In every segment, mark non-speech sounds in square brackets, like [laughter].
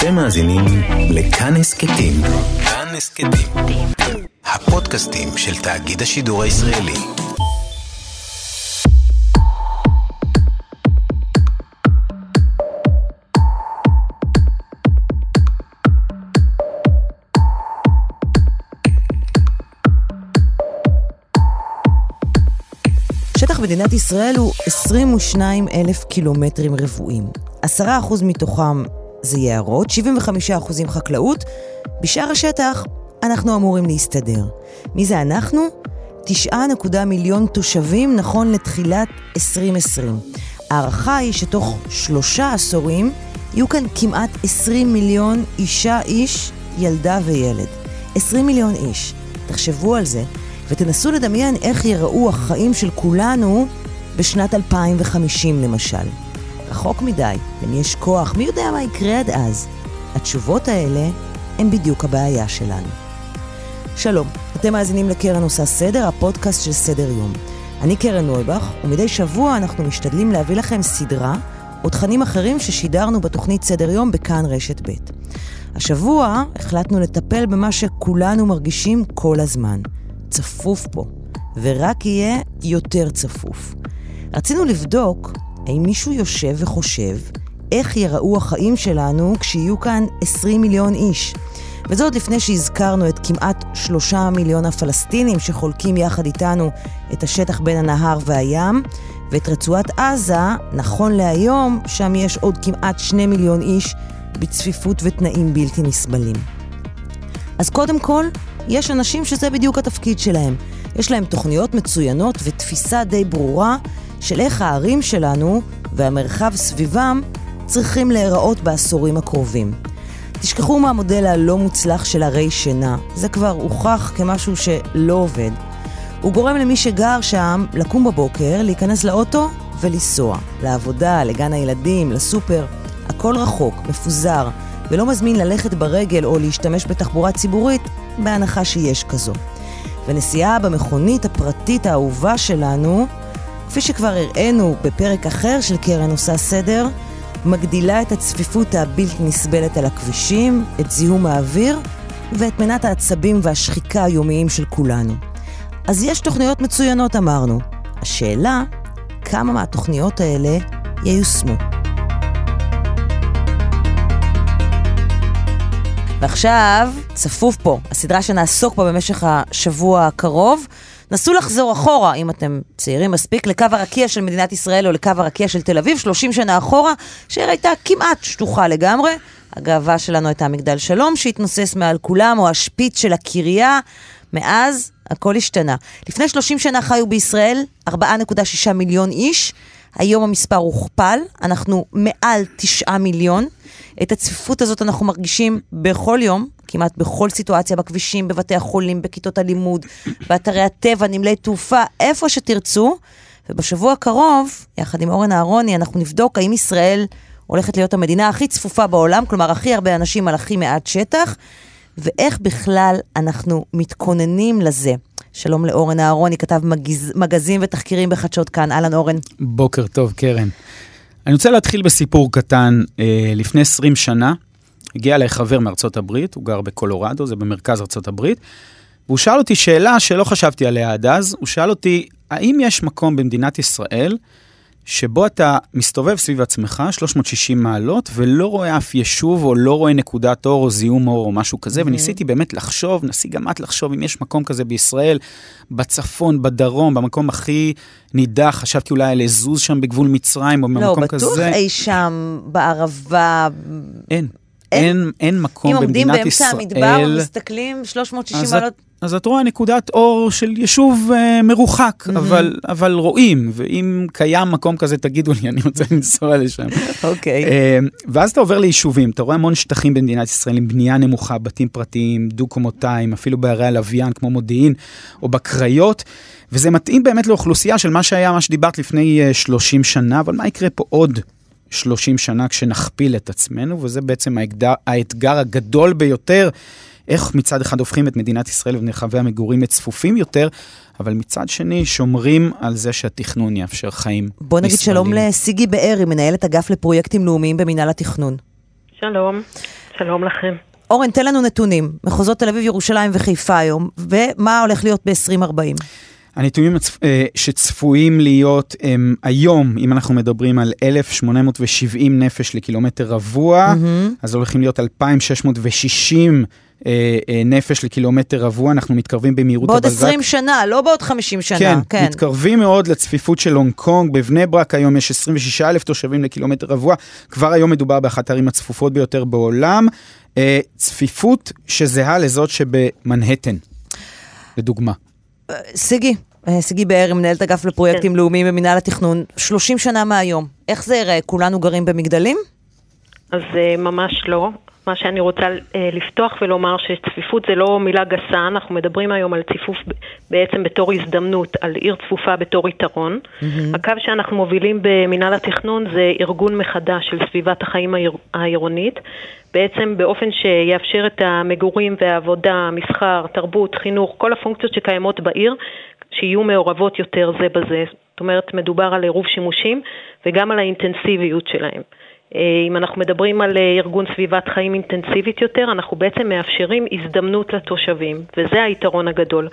אתם מאזינים לכאן הסכתים. כאן הסכתים. הפודקאסטים של תאגיד השידור הישראלי. שטח מדינת ישראל הוא 22 אלף קילומטרים רבועים. 10% מתוכם זה יערות, 75% חקלאות. בשאר השטח אנחנו אמורים להסתדר. מי זה אנחנו? 9 מיליון תושבים נכון לתחילת 2020. ההערכה היא שתוך שלושה עשורים יהיו כאן כמעט 20 מיליון אישה, איש, ילדה וילד. 20 מיליון איש. תחשבו על זה, ותנסו לדמיין איך ייראו החיים של כולנו בשנת 2050 למשל. רחוק מדי, למי יש כוח, מי יודע מה יקרה עד אז? התשובות האלה הן בדיוק הבעיה שלנו. שלום, אתם מאזינים לקרן עושה סדר, הפודקאסט של סדר יום. אני קרן נויבך, ומדי שבוע אנחנו משתדלים להביא לכם סדרה או תכנים אחרים ששידרנו בתוכנית סדר יום בכאן רשת ב'. השבוע החלטנו לטפל במה שכולנו מרגישים כל הזמן. צפוף פה, ורק יהיה יותר צפוף. רצינו לבדוק האם מישהו יושב וחושב איך ייראו החיים שלנו כשיהיו כאן 20 מיליון איש. וזה עוד לפני שהזכרנו את כמעט שלושה מיליון הפלסטינים שחולקים יחד איתנו את השטח בין הנהר והים, ואת רצועת עזה, נכון להיום, שם יש עוד כמעט שני מיליון איש בצפיפות ותנאים בלתי נסבלים. אז קודם כל, יש אנשים שזה בדיוק התפקיד שלהם. יש להם תוכניות מצוינות ותפיסה די ברורה של איך הערים שלנו והמרחב סביבם צריכים להיראות בעשורים הקרובים. תשכחו מהמודל הלא מוצלח של הרי שינה, זה כבר הוכח כמשהו שלא עובד. הוא גורם למי שגר שם לקום בבוקר, להיכנס לאוטו ולנסוע. לעבודה, לגן הילדים, לסופר. הכל רחוק, מפוזר, ולא מזמין ללכת ברגל או להשתמש בתחבורה ציבורית, בהנחה שיש כזו. ונסיעה במכונית הפרטית האהובה שלנו, כפי שכבר הראינו בפרק אחר של קרן עושה סדר, מגדילה את הצפיפות הבלתי נסבלת על הכבישים, את זיהום האוויר ואת מנת העצבים והשחיקה היומיים של כולנו. אז יש תוכניות מצוינות אמרנו. השאלה, כמה מהתוכניות האלה ייושמו. ועכשיו, צפוף פה, הסדרה שנעסוק בה במשך השבוע הקרוב. נסו לחזור אחורה, אם אתם צעירים מספיק, לקו הרקיע של מדינת ישראל או לקו הרקיע של תל אביב, 30 שנה אחורה, שהעיר הייתה כמעט שטוחה לגמרי. הגאווה שלנו הייתה מגדל שלום שהתנוסס מעל כולם, או השפיץ של הקריה. מאז הכל השתנה. לפני 30 שנה חיו בישראל 4.6 מיליון איש, היום המספר הוכפל, אנחנו מעל 9 מיליון. את הצפיפות הזאת אנחנו מרגישים בכל יום, כמעט בכל סיטואציה, בכבישים, בבתי החולים, בכיתות הלימוד, באתרי הטבע, נמלי תעופה, איפה שתרצו. ובשבוע הקרוב, יחד עם אורן אהרוני, אנחנו נבדוק האם ישראל הולכת להיות המדינה הכי צפופה בעולם, כלומר הכי הרבה אנשים על הכי מעט שטח, ואיך בכלל אנחנו מתכוננים לזה. שלום לאורן אהרוני, כתב מגז... מגזים ותחקירים בחדשות כאן. אהלן אורן. בוקר טוב, קרן. אני רוצה להתחיל בסיפור קטן. אה, לפני 20 שנה הגיע אליי חבר מארצות הברית, הוא גר בקולורדו, זה במרכז ארצות הברית, והוא שאל אותי שאלה שלא חשבתי עליה עד אז, הוא שאל אותי, האם יש מקום במדינת ישראל שבו אתה מסתובב סביב עצמך 360 מעלות ולא רואה אף יישוב או לא רואה נקודת אור או זיהום אור או משהו כזה, mm-hmm. וניסיתי באמת לחשוב, נסי גם את לחשוב אם יש מקום כזה בישראל, בצפון, בדרום, במקום הכי נידח, חשבתי אולי לזוז שם בגבול מצרים או במקום לא, כזה. לא, בטוח אי שם בערבה. אין. אין, אין, מקום במדינת ישראל. אם עומדים באמצע המדבר ומסתכלים 360 מעלות... אז את רואה נקודת אור של יישוב אה, מרוחק, mm-hmm. אבל, אבל רואים, ואם קיים מקום כזה, תגידו לי, [laughs] אני רוצה לנסוע לשם. אוקיי. Okay. אה, ואז אתה עובר ליישובים, אתה רואה המון שטחים במדינת ישראל עם בנייה נמוכה, בתים פרטיים, דו-קומותיים, אפילו בערי הלוויין כמו מודיעין, או בקריות, וזה מתאים באמת לאוכלוסייה של מה שהיה, מה שדיברת לפני אה, 30 שנה, אבל מה יקרה פה עוד 30 שנה כשנכפיל את עצמנו, וזה בעצם האתגר, האתגר הגדול ביותר. איך מצד אחד הופכים את מדינת ישראל ומרחבי המגורים לצפופים יותר, אבל מצד שני שומרים על זה שהתכנון יאפשר חיים בוא נגיד ישראלים. שלום לסיגי בארי, מנהלת אגף לפרויקטים לאומיים במינהל התכנון. שלום. שלום לכם. אורן, תן לנו נתונים, מחוזות תל אביב, ירושלים וחיפה היום, ומה הולך להיות ב-2040? הנתונים הצפ... אה, שצפויים להיות הם היום, אם אנחנו מדברים על 1,870 נפש לקילומטר רבוע, mm-hmm. אז הולכים להיות 2,660 אה, אה, נפש לקילומטר רבוע, אנחנו מתקרבים במהירות בעוד הבזק. בעוד 20 שנה, לא בעוד 50 שנה. כן, כן, מתקרבים מאוד לצפיפות של הונג קונג. בבני ברק היום יש 26 אלף תושבים לקילומטר רבוע. כבר היום מדובר באחת הערים הצפופות ביותר בעולם. אה, צפיפות שזהה לזאת שבמנהטן, לדוגמה. סיגי, סיגי בארי, מנהלת אגף לפרויקטים כן. לאומיים במינהל התכנון, 30 שנה מהיום, איך זה יראה? כולנו גרים במגדלים? אז ממש לא. מה שאני רוצה אה, לפתוח ולומר שצפיפות זה לא מילה גסה, אנחנו מדברים היום על ציפוף בעצם בתור הזדמנות, על עיר צפופה בתור יתרון. Mm-hmm. הקו שאנחנו מובילים במינהל התכנון זה ארגון מחדש של סביבת החיים העיר, העירונית, בעצם באופן שיאפשר את המגורים והעבודה, המסחר, תרבות, חינוך, כל הפונקציות שקיימות בעיר, שיהיו מעורבות יותר זה בזה. זאת אומרת, מדובר על עירוב שימושים וגם על האינטנסיביות שלהם. אה, אם אנחנו מדברים על אה, ארגון סביבת חיים אינטנסיבית יותר, אנחנו בעצם מאפשרים הזדמנות לתושבים, וזה היתרון הגדול.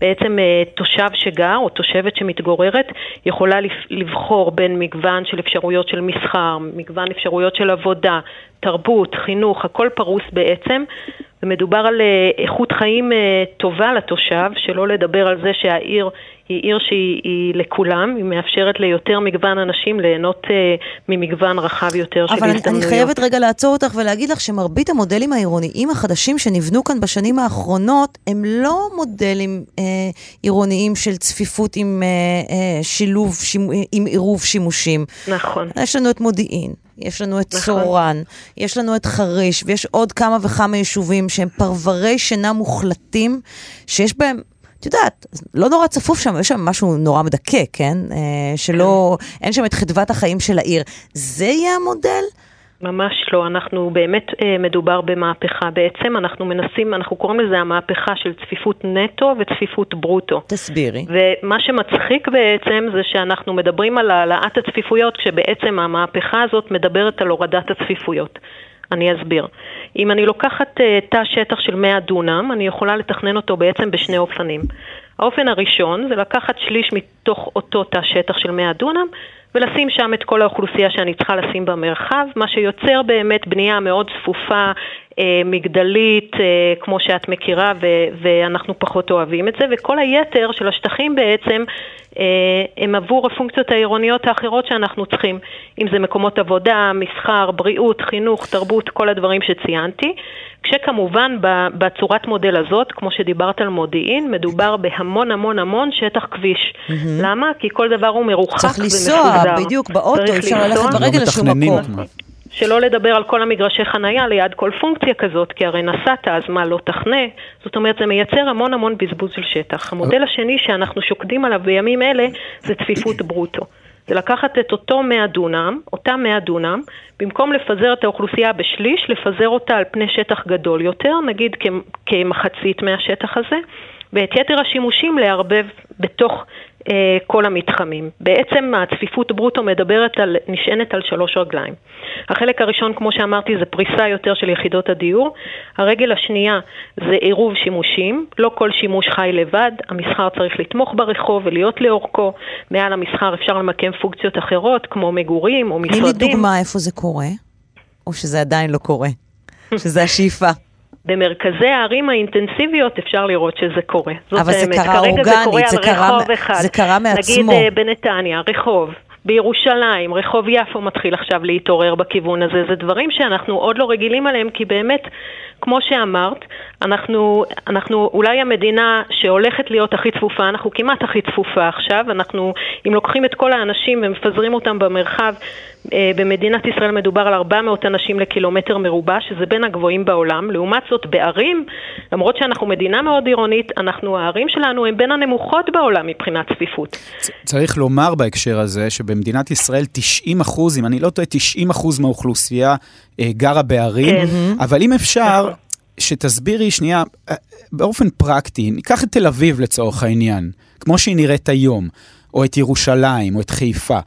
בעצם אה, תושב שגר או תושבת שמתגוררת יכולה לבחור בין מגוון של אפשרויות של מסחר, מגוון אפשרויות של עבודה, תרבות, חינוך, הכל פרוס בעצם, ומדובר על איכות חיים טובה לתושב, שלא לדבר על זה שהעיר היא עיר שהיא לכולם, היא מאפשרת ליותר מגוון אנשים ליהנות uh, ממגוון רחב יותר של הזדמנויות. אבל אני חייבת רגע לעצור אותך ולהגיד לך שמרבית המודלים העירוניים החדשים שנבנו כאן בשנים האחרונות, הם לא מודלים uh, עירוניים של צפיפות עם uh, uh, שילוב, שימ... עם עירוב שימושים. נכון. יש לנו את מודיעין. יש לנו את נכון. צורן, יש לנו את חריש, ויש עוד כמה וכמה יישובים שהם פרברי שינה מוחלטים, שיש בהם את יודעת, לא נורא צפוף שם, יש שם משהו נורא מדכא, כן? אה, שלא, אין שם את חדוות החיים של העיר. זה יהיה המודל? ממש לא, אנחנו באמת אה, מדובר במהפכה. בעצם אנחנו מנסים, אנחנו קוראים לזה המהפכה של צפיפות נטו וצפיפות ברוטו. תסבירי. ומה שמצחיק בעצם זה שאנחנו מדברים על העלאת הצפיפויות, כשבעצם המהפכה הזאת מדברת על הורדת הצפיפויות. אני אסביר. אם אני לוקחת uh, תא שטח של 100 דונם, אני יכולה לתכנן אותו בעצם בשני אופנים. האופן הראשון זה לקחת שליש מתוך אותו תא שטח של 100 דונם ולשים שם את כל האוכלוסייה שאני צריכה לשים במרחב, מה שיוצר באמת בנייה מאוד צפופה, מגדלית, אה, כמו שאת מכירה, ו- ואנחנו פחות אוהבים את זה, וכל היתר של השטחים בעצם אה, הם עבור הפונקציות העירוניות האחרות שאנחנו צריכים, אם זה מקומות עבודה, מסחר, בריאות, חינוך, תרבות, כל הדברים שציינתי. כשכמובן בצורת מודל הזאת, כמו שדיברת על מודיעין, מדובר בהמון המון המון שטח כביש. Mm-hmm. למה? כי כל דבר הוא מרוחק ומפוזר. צריך לנסוע, בדיוק, באוטו, אפשר ללכת ברגל לשום מקום. שלא לדבר על כל המגרשי חנייה ליד כל פונקציה כזאת, כי הרי נסעת, אז מה לא תחנה? זאת אומרת, זה מייצר המון המון בזבוז של שטח. המודל השני שאנחנו שוקדים עליו בימים אלה זה צפיפות ברוטו. זה לקחת את אותו 100 דונם, אותם 100 דונם, במקום לפזר את האוכלוסייה בשליש, לפזר אותה על פני שטח גדול יותר, נגיד כמחצית מהשטח הזה, ואת יתר השימושים לערבב בתוך כל המתחמים. בעצם הצפיפות ברוטו מדברת על, נשענת על שלוש רגליים. החלק הראשון, כמו שאמרתי, זה פריסה יותר של יחידות הדיור. הרגל השנייה זה עירוב שימושים. לא כל שימוש חי לבד, המסחר צריך לתמוך ברחוב ולהיות לאורכו. מעל המסחר אפשר למקם פונקציות אחרות, כמו מגורים או משרדים. תני לי דוגמה איפה זה קורה, או שזה עדיין לא קורה, [laughs] שזה השאיפה. במרכזי הערים האינטנסיביות אפשר לראות שזה קורה. אבל זה קרה אורגנית, זה, קרה, זה קרה מעצמו. נגיד אה, בנתניה, רחוב. בירושלים, רחוב יפו מתחיל עכשיו להתעורר בכיוון הזה, זה דברים שאנחנו עוד לא רגילים עליהם, כי באמת, כמו שאמרת, אנחנו, אנחנו אולי המדינה שהולכת להיות הכי צפופה, אנחנו כמעט הכי צפופה עכשיו, אנחנו, אם לוקחים את כל האנשים ומפזרים אותם במרחב, במדינת ישראל מדובר על 400 אנשים לקילומטר מרובע, שזה בין הגבוהים בעולם. לעומת זאת, בערים, למרות שאנחנו מדינה מאוד עירונית, אנחנו, הערים שלנו הן בין הנמוכות בעולם מבחינת צפיפות. צריך לומר בהקשר הזה, שבמדינת ישראל 90 אחוז, אם אני לא טועה, 90 אחוז מהאוכלוסייה אה, גרה בערים, כן. אבל אם אפשר... שתסבירי שנייה, אה, באופן פרקטי, ניקח את תל אביב לצורך העניין, כמו שהיא נראית היום, או את ירושלים, או את חיפה.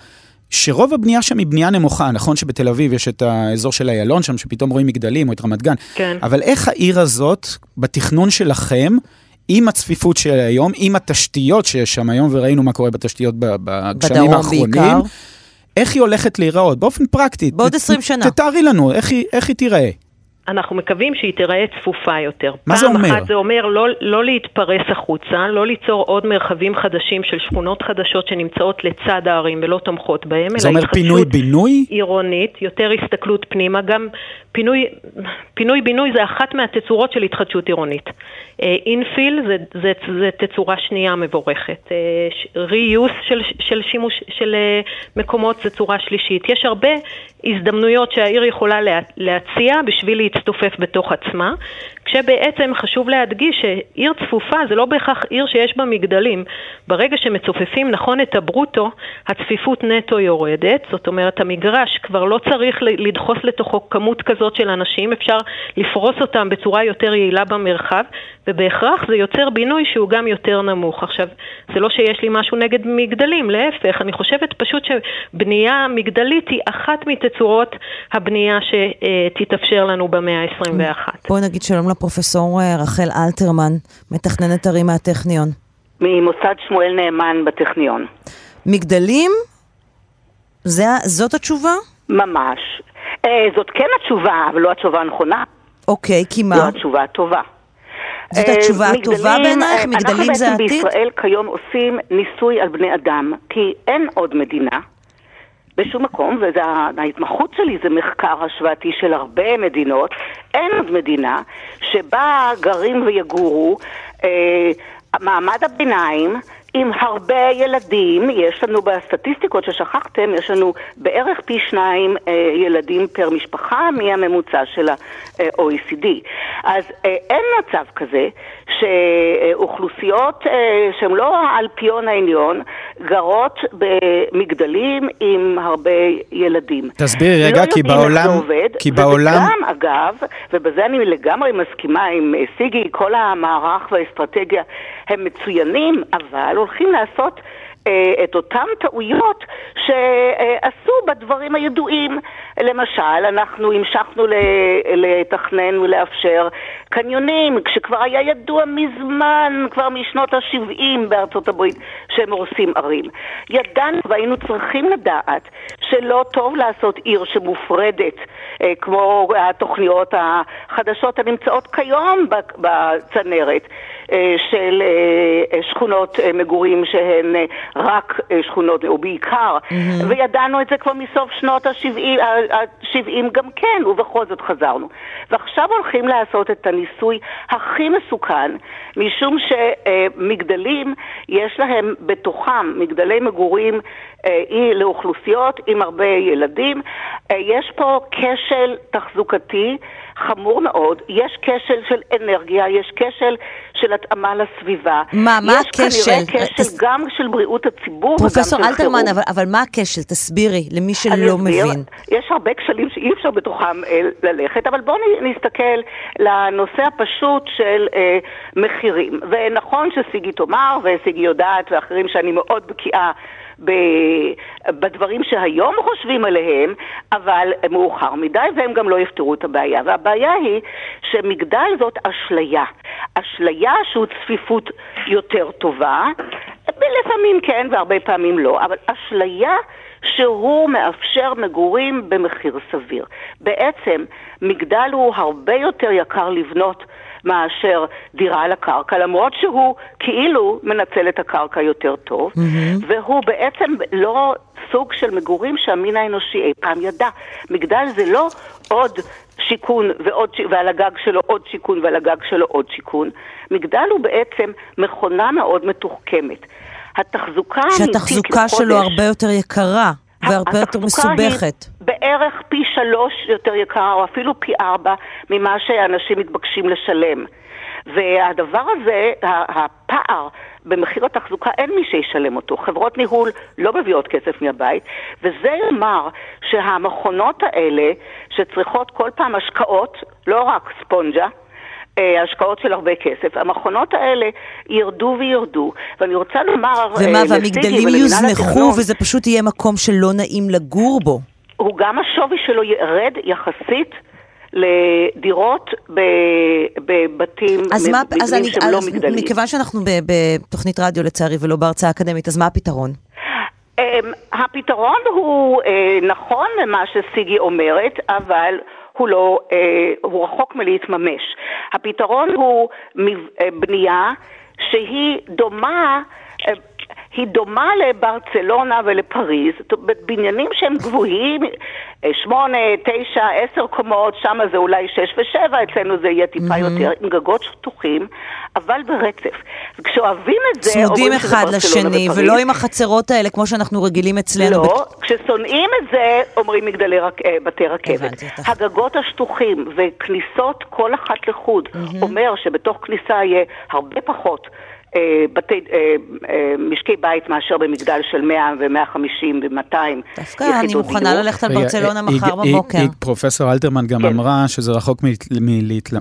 שרוב הבנייה שם היא בנייה נמוכה, נכון שבתל אביב יש את האזור של איילון שם, שפתאום רואים מגדלים, או את רמת גן, כן. אבל איך העיר הזאת, בתכנון שלכם, עם הצפיפות של היום, עם התשתיות שיש שם היום, וראינו מה קורה בתשתיות בגשמים האחרונים, בעיקר. איך היא הולכת להיראות, באופן פרקטי. בעוד ת- 20 ת- שנה. תתארי לנו, איך היא, איך היא תיראה. אנחנו מקווים שהיא תיראה צפופה יותר. מה זה אומר? פעם אחת זה אומר לא, לא להתפרס החוצה, לא ליצור עוד מרחבים חדשים של שכונות חדשות שנמצאות לצד הערים ולא תומכות בהם, זה אלא אומר פינוי-בינוי? עירונית, יותר הסתכלות פנימה, גם פינוי, פינוי-בינוי זה אחת מהתצורות של התחדשות עירונית. אינפיל זה, זה, זה תצורה שנייה מבורכת. ריוס של, של שימוש, של אה, מקומות זה צורה שלישית. יש הרבה הזדמנויות שהעיר יכולה לה, להציע בשביל להצטופף בתוך עצמה, כשבעצם חשוב להדגיש שעיר צפופה זה לא בהכרח עיר שיש בה מגדלים. ברגע שמצופפים נכון את הברוטו, הצפיפות נטו יורדת, זאת אומרת המגרש כבר לא צריך לדחוס לתוכו כמות כזאת של אנשים, אפשר לפרוס אותם בצורה יותר יעילה במרחב, ובהכרח זה יוצר בינוי שהוא גם יותר נמוך. עכשיו, זה לא שיש לי משהו נגד מגדלים, להפך, אני חושבת פשוט שבנייה מגדלית היא אחת מתצורות הבנייה שתתאפשר לנו במאה ה-21. בואי נגיד שלום לפרופסור אה, רחל אלתרמן, מתכננת ערים מהטכניון. ממוסד שמואל נאמן בטכניון. מגדלים? זה, זאת התשובה? ממש. אה, זאת כן התשובה, אבל לא התשובה הנכונה. אוקיי, כי מה? זו התשובה הטובה. זאת אה, התשובה הטובה בעינייך? מגדלים זה העתיד? אנחנו בעצם בישראל כיום עושים ניסוי על בני אדם, כי אין עוד מדינה בשום מקום, וההתמחות שלי זה מחקר השוואתי של הרבה מדינות, אין עוד מדינה שבה גרים ויגורו אה, מעמד הביניים עם הרבה ילדים, יש לנו בסטטיסטיקות ששכחתם, יש לנו בערך פי שניים אה, ילדים פר משפחה מהממוצע של ה-OECD. אז אה, אין מצב כזה שאוכלוסיות אה, שהן לא האלפיון העליון גרות במגדלים עם הרבה ילדים. תסבירי רגע, לא כי יודעים איך בעולם... זה עובד, כי בעולם... וגם, אגב, ובזה אני לגמרי מסכימה עם אה, סיגי, כל המערך והאסטרטגיה הם מצוינים, אבל הולכים לעשות את אותן טעויות שעשו בדברים הידועים. למשל, אנחנו המשכנו לתכנן ולאפשר קניונים, כשכבר היה ידוע מזמן, כבר משנות ה-70 בארצות הברית, שהם הורסים ערים. ידענו והיינו צריכים לדעת שלא טוב לעשות עיר שמופרדת, אה, כמו התוכניות החדשות הנמצאות כיום בצנרת. של שכונות מגורים שהן רק שכונות, או בעיקר, mm-hmm. וידענו את זה כבר מסוף שנות ה-70 גם כן, ובכל זאת חזרנו. ועכשיו הולכים לעשות את הניסוי הכי מסוכן, משום שמגדלים, יש להם בתוכם, מגדלי מגורים לאוכלוסיות עם הרבה ילדים, יש פה כשל תחזוקתי. חמור מאוד, יש כשל של אנרגיה, יש כשל של התאמה לסביבה. מה, מה הכשל? יש כנראה כשל תס... גם של בריאות הציבור פרופסור אלתרמן, אבל, אבל מה הכשל? תסבירי, למי שלא אסביר, מבין. יש הרבה כשלים שאי אפשר בתוכם אה, ללכת, אבל בואו נסתכל לנושא הפשוט של אה, מחירים. ונכון שסיגי תאמר, וסיגי יודעת, ואחרים שאני מאוד בקיאה בדברים שהיום חושבים עליהם, אבל מאוחר מדי והם גם לא יפתרו את הבעיה. והבעיה היא שמגדל זאת אשליה. אשליה שהוא צפיפות יותר טובה, לפעמים כן והרבה פעמים לא, אבל אשליה שהוא מאפשר מגורים במחיר סביר. בעצם מגדל הוא הרבה יותר יקר לבנות מאשר דירה על הקרקע, למרות שהוא כאילו מנצל את הקרקע יותר טוב, mm-hmm. והוא בעצם לא סוג של מגורים שהמין האנושי אי פעם ידע. מגדל זה לא עוד שיכון ועוד, ועל הגג שלו עוד שיכון ועל הגג שלו עוד שיכון. מגדל הוא בעצם מכונה מאוד מתוחכמת. התחזוקה האמיתית לחודש... שהתחזוקה שלו הרבה יותר יקרה. והרבה יותר מסובכת. היא בערך פי שלוש יותר יקרה, או אפילו פי ארבע, ממה שאנשים מתבקשים לשלם. והדבר הזה, הפער במחיר התחזוקה, אין מי שישלם אותו. חברות ניהול לא מביאות כסף מהבית, וזה יאמר שהמכונות האלה, שצריכות כל פעם השקעות, לא רק ספונג'ה, השקעות של הרבה כסף. המכונות האלה ירדו וירדו, ואני רוצה לומר ומה, אה, והמגדלים יוזנחו וזה פשוט יהיה מקום שלא נעים לגור בו. הוא גם השווי שלו ירד יחסית לדירות בבתים, אז מה, אז אני, שהם לא אז מגדלים. מכיוון שאנחנו בתוכנית רדיו לצערי ולא בהרצאה אקדמית, אז מה הפתרון? אמ, הפתרון הוא אה, נכון למה שסיגי אומרת, אבל לא, אה, הוא רחוק מלהתממש. הפתרון הוא אה, בנייה שהיא דומה, אה, היא דומה לברצלונה ולפריז, זאת אומרת, בניינים שהם גבוהים, אה, שמונה, תשע, עשר קומות, שם זה אולי שש ושבע, אצלנו זה יהיה טיפה יותר, עם גגות שטוחים, אבל ברצף. וכשאווהבים את זה, צמודים אחד לשני, ופריז. ולא עם החצרות האלה כמו שאנחנו רגילים אצלנו. לא, כששונאים את זה, אומרים מגדלי רק, אה, בתי רכבת. הבנתי אותך. הגגות השטוחים וכניסות כל אחת לחוד, אומר שבתוך כניסה יהיה הרבה פחות בתי, אה, אה, משקי בית מאשר במגדל של 100 ו-150 ו-200 דווקא אני יחידות מוכנה דיור. ללכת על ברצלונה אה, מחר בבוקר. פרופסור אלתרמן גם כן. אמרה שזה רחוק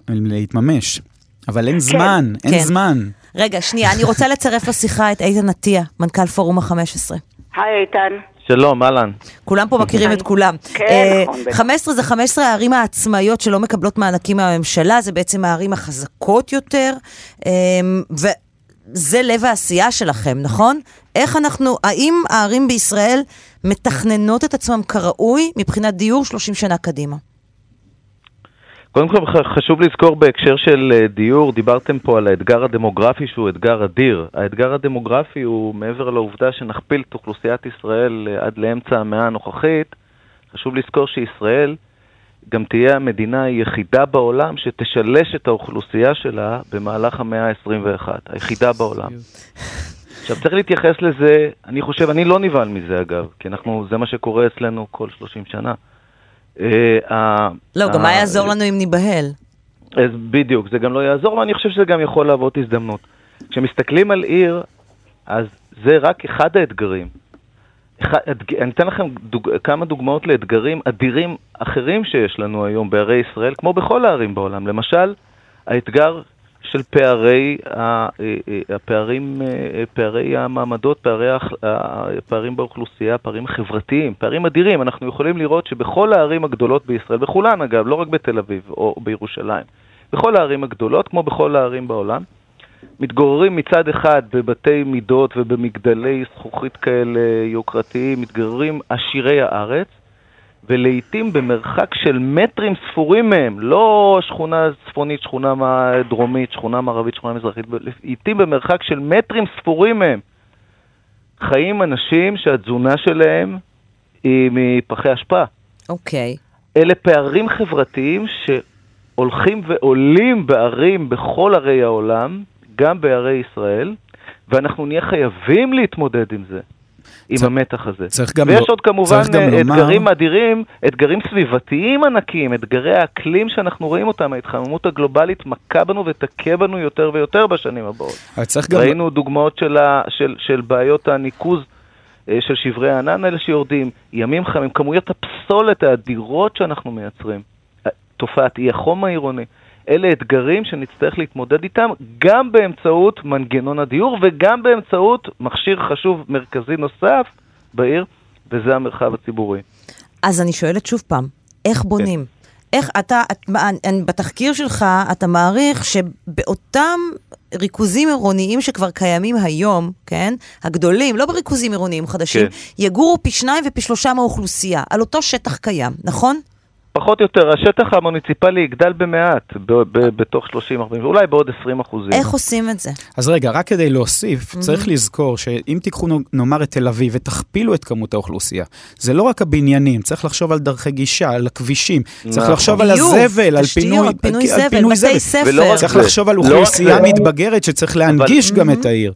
מלהתממש. אבל אין זמן, אין כן. זמן. רגע, שנייה, אני רוצה לצרף לשיחה את איתן עטיה, מנכ"ל פורום ה-15. היי איתן. שלום, אהלן. כולם פה מכירים את כולם. כן, אה, נכון, בטח. 15 זה 15 הערים העצמאיות שלא מקבלות מענקים מהממשלה, זה בעצם הערים החזקות יותר, וזה לב העשייה שלכם, נכון? איך אנחנו, האם הערים בישראל מתכננות את עצמם כראוי מבחינת דיור 30 שנה קדימה? קודם כל חשוב לזכור בהקשר של אה, דיור, דיברתם פה על האתגר הדמוגרפי שהוא אתגר אדיר. האתגר הדמוגרפי הוא מעבר לעובדה שנכפיל את אוכלוסיית ישראל אה, עד לאמצע המאה הנוכחית, חשוב לזכור שישראל גם תהיה המדינה היחידה בעולם שתשלש את האוכלוסייה שלה במהלך המאה ה-21, היחידה בעולם. עכשיו צריך להתייחס לזה, אני חושב, אני לא נבהל מזה אגב, כי אנחנו, זה מה שקורה אצלנו כל 30 שנה. אה, לא, גם מה יעזור לנו אם ניבהל? אז בדיוק, זה גם לא יעזור, ואני חושב שזה גם יכול להוות הזדמנות. כשמסתכלים על עיר, אז זה רק אחד האתגרים. אני אתן לכם דוג, כמה דוגמאות לאתגרים אדירים אחרים שיש לנו היום בערי ישראל, כמו בכל הערים בעולם. למשל, האתגר של פערי, אה, אה, הפערים, אה, פערי המעמדות, פערי, הפערים באוכלוסייה, פערים חברתיים, פערים אדירים. אנחנו יכולים לראות שבכל הערים הגדולות בישראל, בכולן אגב, לא רק בתל אביב או בירושלים, בכל הערים הגדולות, כמו בכל הערים בעולם, מתגוררים מצד אחד בבתי מידות ובמגדלי זכוכית כאלה יוקרתיים, מתגוררים עשירי הארץ, ולעיתים במרחק של מטרים ספורים מהם, לא שכונה צפונית, שכונה דרומית, שכונה מערבית, שכונה מזרחית, לעיתים במרחק של מטרים ספורים מהם, חיים אנשים שהתזונה שלהם היא מפחי אשפה. אוקיי. אלה פערים חברתיים שהולכים ועולים בערים בכל ערי העולם, גם בערי ישראל, ואנחנו נהיה חייבים להתמודד עם זה, עם צריך- המתח הזה. צריך גם ויש לא- עוד כמובן אה, לומר- אתגרים אדירים, אתגרים סביבתיים ענקיים, אתגרי האקלים שאנחנו רואים אותם, ההתחממות הגלובלית מכה בנו ותכה בנו יותר ויותר בשנים הבאות. צריך גם... ראינו דוגמאות של, ה, של, של בעיות הניקוז אה, של שברי הענן האלה שיורדים, ימים חמים, כמויות הפסולת האדירות שאנחנו מייצרים, אה, תופעת אי החום העירוני. אלה אתגרים שנצטרך להתמודד איתם גם באמצעות מנגנון הדיור וגם באמצעות מכשיר חשוב מרכזי נוסף בעיר, וזה המרחב הציבורי. אז אני שואלת שוב פעם, איך בונים? איך אתה, את, בתחקיר שלך אתה מעריך שבאותם ריכוזים עירוניים שכבר קיימים היום, כן? הגדולים, לא בריכוזים עירוניים חדשים, כן. יגורו פי שניים ופי שלושה מהאוכלוסייה, על אותו שטח קיים, נכון? פחות או יותר, השטח המוניציפלי יגדל במעט, ב- ב- בתוך 30-40, אולי בעוד 20 אחוזים. איך עושים את זה? אז רגע, רק כדי להוסיף, צריך לזכור שאם תיקחו נאמר את תל אביב ותכפילו את כמות האוכלוסייה, זה לא רק הבניינים, צריך לחשוב על דרכי גישה, על הכבישים, צריך נכון. לחשוב על הזבל, על פינוי, פינוי על זבל, פינוי בתי ספר. צריך לחשוב על אוכלוסייה. מתבגרת שצריך להנגיש גם את העיר.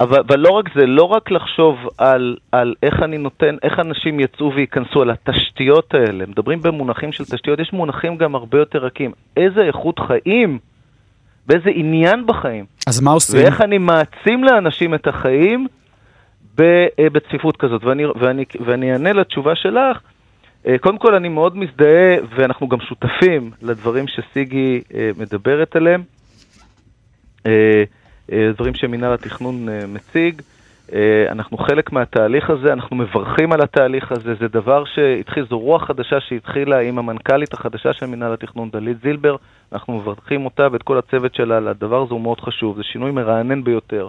אבל, אבל לא רק זה, לא רק לחשוב על, על איך אני נותן, איך אנשים יצאו וייכנסו, על התשתיות האלה. מדברים במונחים של תשתיות, יש מונחים גם הרבה יותר רכים. איזה איכות חיים, באיזה עניין בחיים, אז מה עושים? ואיך אני מעצים לאנשים את החיים אה, בצפיפות כזאת. ואני, ואני, ואני אענה לתשובה שלך. אה, קודם כל, אני מאוד מזדהה, ואנחנו גם שותפים לדברים שסיגי אה, מדברת עליהם. אה, דברים שמינהל התכנון אה, מציג. אה, אנחנו חלק מהתהליך הזה, אנחנו מברכים על התהליך הזה, זה דבר שהתחיל, זו רוח חדשה שהתחילה עם המנכ"לית החדשה של מינהל התכנון, דלית זילבר, אנחנו מברכים אותה ואת כל הצוות שלה על הדבר הזה, הוא מאוד חשוב, זה שינוי מרענן ביותר.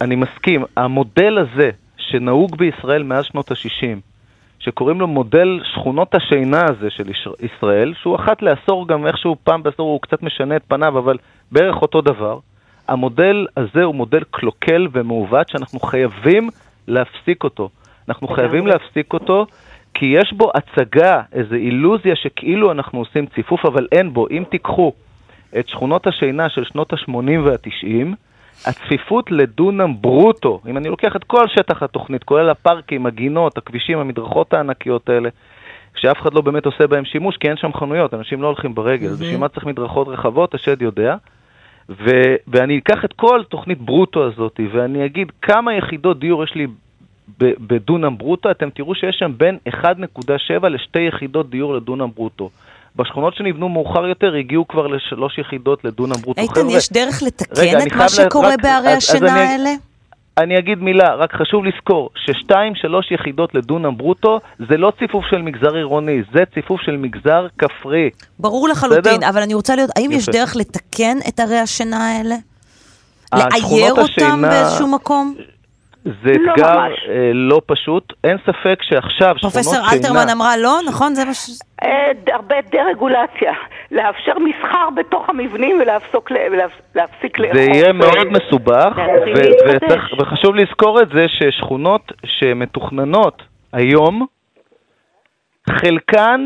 אני מסכים, המודל הזה שנהוג בישראל מאז שנות ה-60, שקוראים לו מודל שכונות השינה הזה של ישראל, שהוא אחת לעשור גם איכשהו פעם בעשור הוא קצת משנה את פניו, אבל בערך אותו דבר. המודל הזה הוא מודל קלוקל ומעוות שאנחנו חייבים להפסיק אותו. אנחנו חייבים להפסיק אותו כי יש בו הצגה, איזו אילוזיה שכאילו אנחנו עושים ציפוף, אבל אין בו. אם תיקחו את שכונות השינה של שנות ה-80 וה-90, הצפיפות לדונם ברוטו, אם אני לוקח את כל שטח התוכנית, כולל הפארקים, הגינות, הכבישים, המדרכות הענקיות האלה, שאף אחד לא באמת עושה בהם שימוש, כי אין שם חנויות, אנשים לא הולכים ברגל, אז בשביל מה צריך מדרכות רחבות, השד יודע. ו- ואני אקח את כל תוכנית ברוטו הזאת, ואני אגיד כמה יחידות דיור יש לי בדונם ברוטו, אתם תראו שיש שם בין 1.7 לשתי יחידות דיור לדונם ברוטו. בשכונות שנבנו מאוחר יותר הגיעו כבר לשלוש יחידות לדונם ברוטו. איתן, יש דרך לתקן רגע, את מה לה- שקורה רק- בערי השינה אני- האלה? אני אגיד מילה, רק חשוב לזכור ששתיים, שלוש יחידות לדונם ברוטו זה לא ציפוף של מגזר עירוני, זה ציפוף של מגזר כפרי. ברור לחלוטין, בסדר? אבל אני רוצה להיות, האם יש יפה. דרך לתקן את ערי השינה האלה? השכונות לאייר אותם השינה- באיזשהו מקום? זה לא אתגר ממש. אה, לא פשוט, אין ספק שעכשיו שכונות פרופסור שינה... אלתרמן אמרה לא, נכון? זה מה ש... אה, הרבה דה-רגולציה, לאפשר מסחר בתוך המבנים ולהפסוק ל- ולהפ- להפסיק לאכוף. זה יהיה אה, מאוד מסובך, ו-. וצריך- וחשוב לזכור את זה ששכונות שמתוכננות היום, חלקן,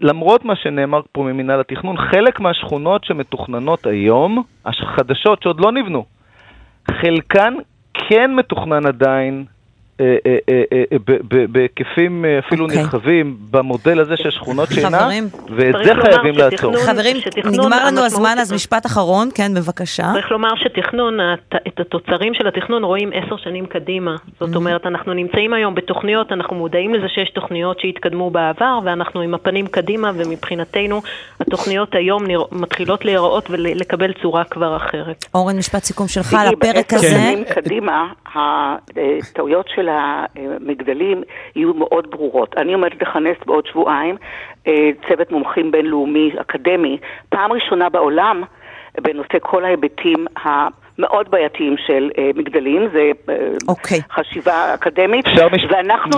למרות מה שנאמר פה ממינהל התכנון, חלק מהשכונות שמתוכננות היום, החדשות שעוד לא נבנו, חלקן כן מתוכנן עדיין אה, אה, אה, בהיקפים אפילו אוקיי. נרחבים במודל הזה של שכונות שינה. ואת זה חייבים לעצור. חברים, נגמר לנו הזמן, אז משפט אחרון, כן, בבקשה. צריך לומר שתכנון, את התוצרים של התכנון רואים עשר שנים קדימה. זאת אומרת, אנחנו נמצאים היום בתוכניות, אנחנו מודעים לזה שיש תוכניות שהתקדמו בעבר, ואנחנו עם הפנים קדימה, ומבחינתנו התוכניות היום מתחילות להיראות ולקבל צורה כבר אחרת. אורן, משפט סיכום שלך על הפרק בעשר הזה. שנים קדימה, הטעויות של המגדלים יהיו מאוד ברורות. אני עומדת לכנס בעוד שבועיים אה, צוות מומחים בינלאומי אקדמי, פעם ראשונה בעולם בנושא כל ההיבטים המאוד בעייתיים של אה, מגדלים, זה אה, אוקיי. חשיבה אקדמית, מש- ואנחנו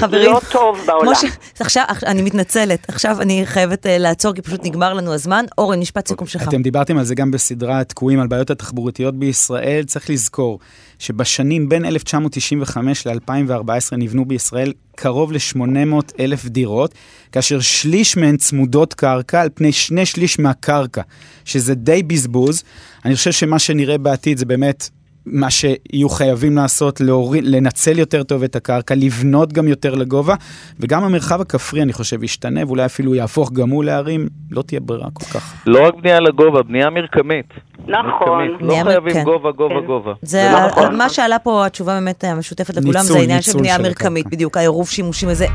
חברים, לא טוב בעולם. ש... עכשיו, אני מתנצלת, עכשיו אני חייבת אה, לעצור, כי פשוט נגמר לנו הזמן. אורן, משפט סיכום שלך. אתם דיברתם על זה גם בסדרה תקועים על בעיות התחבורתיות בישראל. צריך לזכור שבשנים בין 1995 ל-2014 נבנו בישראל קרוב ל-800 אלף דירות, כאשר שליש מהן צמודות קרקע על פני שני שליש מהקרקע, שזה די בזבוז. אני חושב שמה שנראה בעתיד זה באמת מה שיהיו חייבים לעשות, להוריד, לנצל יותר טוב את הקרקע, לבנות גם יותר לגובה, וגם המרחב הכפרי, אני חושב, ישתנה, ואולי אפילו יהפוך גם הוא לערים, לא תהיה ברירה כל כך. לא רק בנייה לגובה, בנייה מרקמית. נכון. מרקמית. לא חייבים כן. גובה, גובה, כן. גובה. זה לא ה- נכון. מה שעלה פה, התשובה באמת המשותפת לכולם, ניצול, זה העניין של בנייה מרקמית. בדיוק, העירוב שימושים הזה.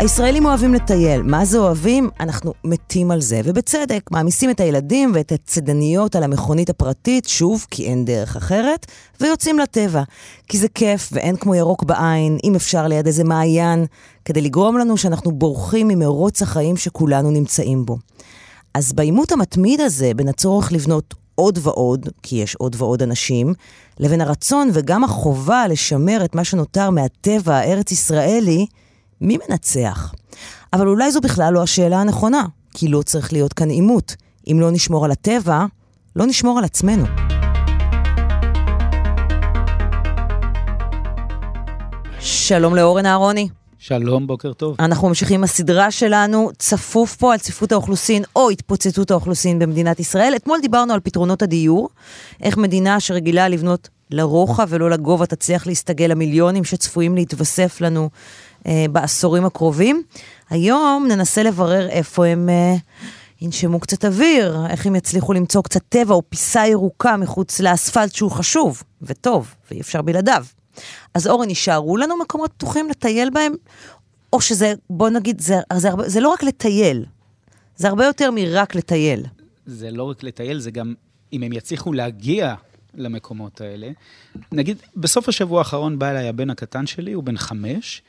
הישראלים אוהבים לטייל. מה זה אוהבים? אנחנו מתים על זה, ובצדק. מעמיסים את הילדים ואת הצידניות על המכונית הפרטית, שוב, כי אין דרך אחרת, ויוצאים לטבע. כי זה כיף ואין כמו ירוק בעין, אם אפשר ליד איזה מעיין, כדי לגרום לנו שאנחנו בורחים ממרוץ החיים שכולנו נמצאים בו. אז בעימות המתמיד הזה בין הצורך לבנות עוד ועוד, כי יש עוד ועוד אנשים, לבין הרצון וגם החובה לשמר את מה שנותר מהטבע הארץ-ישראלי, מי מנצח? אבל אולי זו בכלל לא השאלה הנכונה, כי לא צריך להיות כאן עימות. אם לא נשמור על הטבע, לא נשמור על עצמנו. שלום לאורן אהרוני. שלום, בוקר טוב. אנחנו ממשיכים עם הסדרה שלנו, צפוף פה על צפיפות האוכלוסין או התפוצצות האוכלוסין במדינת ישראל. אתמול דיברנו על פתרונות הדיור, איך מדינה שרגילה לבנות לרוחב ולא לגובה תצליח להסתגל למיליונים שצפויים להתווסף לנו בעשורים הקרובים. היום ננסה לברר איפה הם אה, ינשמו קצת אוויר, איך הם יצליחו למצוא קצת טבע או פיסה ירוקה מחוץ לאספלט שהוא חשוב וטוב, ואי אפשר בלעדיו. אז אורן, יישארו לנו מקומות פתוחים לטייל בהם? או שזה, בוא נגיד, זה, זה, הרבה- זה לא רק לטייל, זה הרבה יותר מרק לטייל. זה לא רק לטייל, זה גם אם הם יצליחו להגיע למקומות האלה. נגיד, בסוף השבוע האחרון בא אליי הבן הקטן שלי, הוא בן חמש,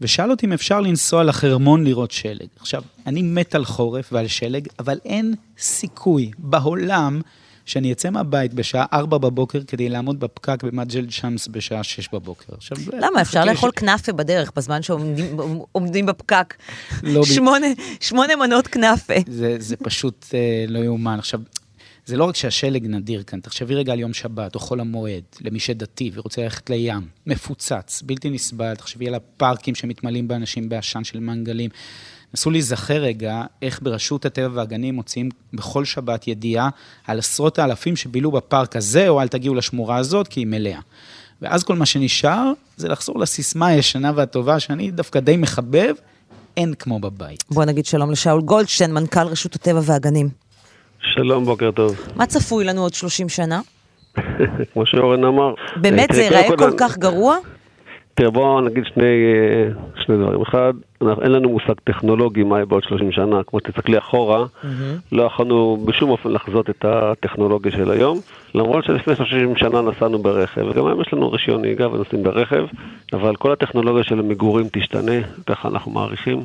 ושאל אותי אם אפשר לנסוע לחרמון לראות שלג. עכשיו, אני מת על חורף ועל שלג, אבל אין סיכוי בעולם שאני אצא מהבית בשעה 4 בבוקר כדי לעמוד בפקק במג'ל שמס בשעה 6 בבוקר. עכשיו, למה? אפשר לאכול כנאפה בדרך בזמן שעומדים בפקק. לא שמונה, שמונה מנות כנאפה. זה, זה פשוט אה, לא יאומן. עכשיו, זה לא רק שהשלג נדיר כאן, תחשבי רגע על יום שבת או חול המועד, למי שדתי ורוצה ללכת לים, מפוצץ, בלתי נסבל, תחשבי על הפארקים שמתמלאים באנשים בעשן של מנגלים. נסו להיזכר רגע איך ברשות הטבע והגנים מוציאים בכל שבת ידיעה על עשרות האלפים שבילו בפארק הזה, או אל תגיעו לשמורה הזאת, כי היא מלאה. ואז כל מה שנשאר זה לחזור לסיסמה הישנה והטובה, שאני דווקא די מחבב, אין כמו בבית. בוא נגיד שלום לשאול גולדשטיין, מנכ"ל רשות הטבע והגנים. שלום, בוקר טוב. מה צפוי לנו עוד 30 שנה? [laughs] כמו שאורן אמר. באמת אה, זה ייראה כל כך גרוע? תראה, בואו נגיד שני, אה, שני דברים. אחד, אנחנו- אין לנו מושג טכנולוגי מה יהיה בעוד 30 שנה. כמו שתסתכלי אחורה, לא יכולנו בשום אופן לחזות את הטכנולוגיה של היום. למרות שלפני 30 שנה נסענו ברכב, וגם היום יש לנו רישיון נהיגה ונוסעים ברכב, אבל כל הטכנולוגיה של המגורים תשתנה, ככה אנחנו מעריכים.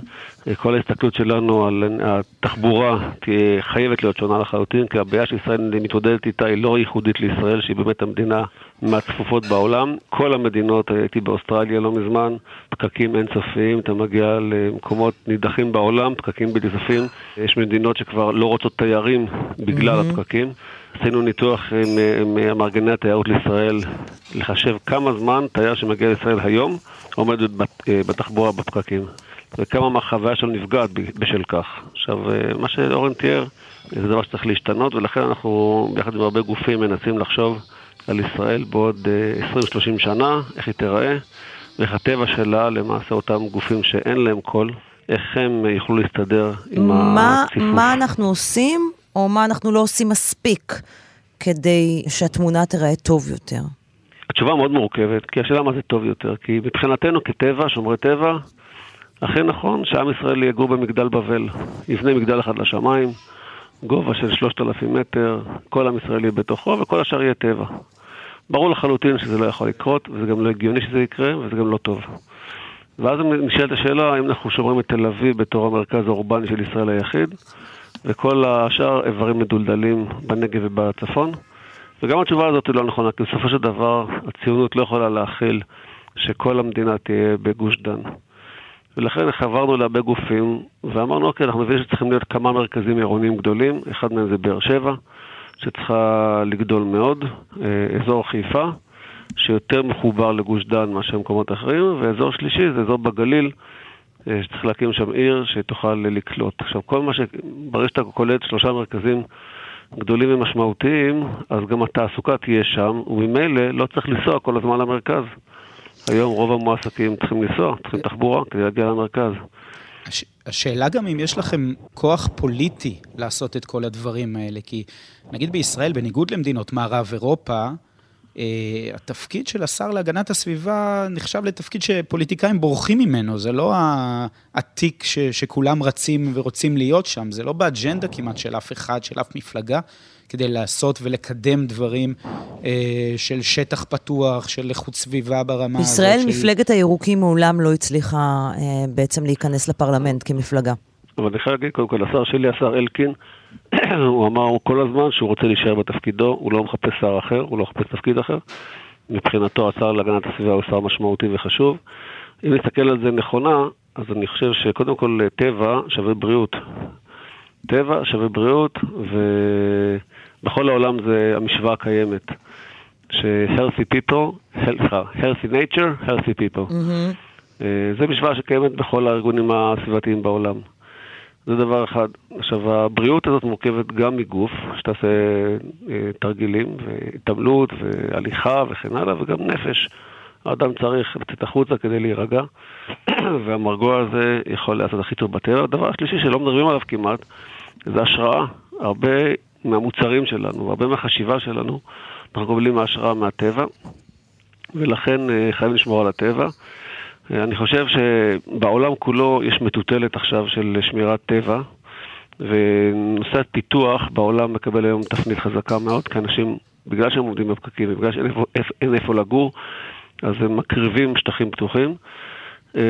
כל ההסתכלות שלנו על התחבורה תהיה חייבת להיות שונה לחלוטין, כי הבעיה שישראל מתמודדת איתה היא לא ייחודית לישראל, שהיא באמת המדינה מהצפופות בעולם. כל המדינות, הייתי באוסטרליה לא מזמן, פקקים אינסופיים, אתה מגיע למקומות נידחים בעולם, פקקים בלתי סופיים. יש מדינות שכבר לא רוצות תיירים בגלל הפקקים. עשינו ניתוח עם, עם מארגני התיירות לישראל, לחשב כמה זמן תייר שמגיע לישראל היום עומד אה, בתחבורה בפקקים. וכמה מהחוויה שלו נפגעת בשל כך. עכשיו, אה, מה שאורן תיאר, זה דבר שצריך להשתנות, ולכן אנחנו, ביחד עם הרבה גופים, מנסים לחשוב על ישראל בעוד אה, 20-30 שנה, איך היא תיראה, ואיך הטבע שלה, למעשה אותם גופים שאין להם קול, איך הם אה, יוכלו להסתדר עם מה, הציפוף. מה אנחנו עושים, או מה אנחנו לא עושים מספיק, כדי שהתמונה תיראה טוב יותר? התשובה מאוד מורכבת, כי השאלה מה זה טוב יותר. כי מבחינתנו כטבע, שומרי טבע, הכי נכון שעם ישראל יגור במגדל בבל. יבנה מגדל אחד לשמיים, גובה של 3,000 מטר, כל עם ישראל יהיה בתוכו וכל השאר יהיה טבע. ברור לחלוטין שזה לא יכול לקרות, וזה גם לא הגיוני שזה יקרה, וזה גם לא טוב. ואז נשאלת השאלה האם אנחנו שומרים את תל אביב בתור המרכז האורבני של ישראל היחיד, וכל השאר איברים מדולדלים בנגב ובצפון. וגם התשובה הזאת היא לא נכונה, כי בסופו של דבר הציונות לא יכולה להכיל שכל המדינה תהיה בגוש דן. ולכן חברנו להרבה גופים, ואמרנו, אוקיי, אנחנו מבינים שצריכים להיות כמה מרכזים עירוניים גדולים, אחד מהם זה באר שבע, שצריכה לגדול מאוד, אה, אזור חיפה, שיותר מחובר לגוש דן מאשר מקומות אחרים, ואזור שלישי זה אזור בגליל, שצריך להקים שם עיר שתוכל לקלוט. עכשיו, כל מה ש... ברגע שאתה קולט שלושה מרכזים גדולים ומשמעותיים, אז גם התעסוקה תהיה שם, וממילא לא צריך לנסוע כל הזמן למרכז. היום רוב המועסקים צריכים לנסוע, צריכים תחבורה כדי להגיע למרכז. הש... השאלה גם אם יש לכם כוח פוליטי לעשות את כל הדברים האלה, כי נגיד בישראל, בניגוד למדינות מערב אירופה, אה, התפקיד של השר להגנת הסביבה נחשב לתפקיד שפוליטיקאים בורחים ממנו, זה לא התיק ש, שכולם רצים ורוצים להיות שם, זה לא באג'נדה כמעט של אף אחד, של אף מפלגה, כדי לעשות ולקדם דברים אה, של שטח פתוח, של איכות סביבה ברמה בישראל הזאת. של- מפלגת הירוקים מעולם לא הצליחה אה, בעצם להיכנס לפרלמנט כמפלגה. אבל אני חייב להגיד, קודם כל, השר שלי, השר אלקין, [coughs] הוא אמר כל הזמן שהוא רוצה להישאר בתפקידו, הוא לא מחפש שר אחר, הוא לא מחפש תפקיד אחר. מבחינתו השר להגנת הסביבה הוא שר משמעותי וחשוב. אם נסתכל על זה נכונה, אז אני חושב שקודם כל טבע שווה בריאות. טבע שווה בריאות, ובכל העולם זה המשוואה הקיימת. ש-healthy people, health, healthy nature, healthy people. אה, זו משוואה שקיימת בכל הארגונים הסביבתיים בעולם. זה דבר אחד. עכשיו, הבריאות הזאת מורכבת גם מגוף, שתעשה אה, תרגילים, והתעמלות, והליכה וכן הלאה, וגם נפש. האדם צריך לצאת החוצה כדי להירגע, [clears throat] והמרגוע הזה יכול לעשות הכי טוב בטבע. הדבר השלישי שלא מדברים עליו כמעט, זה השראה. הרבה מהמוצרים שלנו, הרבה מהחשיבה שלנו, אנחנו קובלים מהשראה מהטבע, ולכן אה, חייבים לשמור על הטבע. אני חושב שבעולם כולו יש מטוטלת עכשיו של שמירת טבע, ונושא הפיתוח בעולם מקבל היום תפנית חזקה מאוד, כי אנשים, בגלל שהם עומדים בפקקים ובגלל שאין איפה, אין איפה לגור, אז הם מקריבים שטחים פתוחים. אה,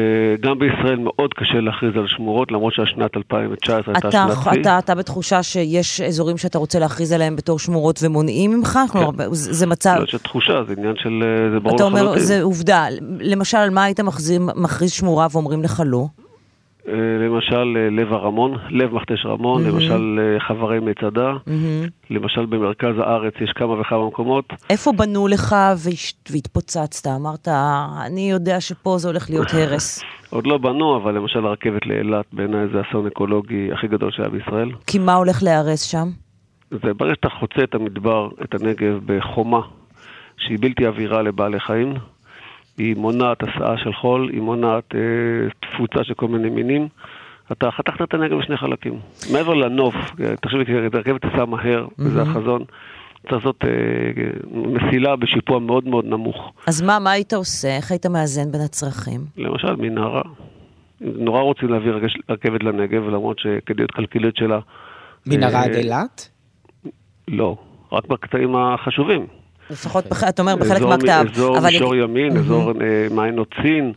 גם בישראל מאוד קשה להכריז על שמורות, למרות שהשנת 2019 הייתה שנת שיא. אתה, אתה בתחושה שיש אזורים שאתה רוצה להכריז עליהם בתור שמורות ומונעים ממך? כן. כלומר, זה, זה מצב... זה תחושה, זה עניין של... אה, זה ברור לחלוטין. אתה אומר, זה עובדה. למשל, על מה היית מכריז, מכריז שמורה ואומרים לך לא? אה, למשל אה, לב הרמון, לב מכתש רמון, mm-hmm. למשל אה, חברי מצדה, mm-hmm. למשל במרכז הארץ יש כמה וכמה מקומות. איפה בנו לך והתפוצצת? אמרת, אני יודע שפה זה הולך להיות [coughs] הרס. עוד לא בנו, אבל למשל הרכבת לאילת בעיניי זה אסון אקולוגי הכי גדול שהיה בישראל. כי מה הולך להיהרס שם? זה ברגע שאתה חוצה את המדבר, את הנגב, בחומה שהיא בלתי עבירה לבעלי חיים. היא מונעת הסעה של חול, היא מונעת אה, תפוצה של כל מיני מינים. אתה חתכת את הנגב בשני חלקים. מעבר לנוף, תחשבי, את הרכבת תיסע מהר, mm-hmm. וזה החזון. צריך לעשות אה, מסילה בשיפוע מאוד מאוד נמוך. אז מה, מה היית עושה? איך היית מאזן בין הצרכים? למשל, מנהרה. נורא רוצים להביא רכבת לנגב, למרות שכדאיות כלכלית שלה... מנהרה אה, עד אילת? לא, רק בקטעים החשובים. לפחות, בח... אתה אומר, בחלק מהכתב. אזור מישור ימין, אזור אה, מעין עוצין,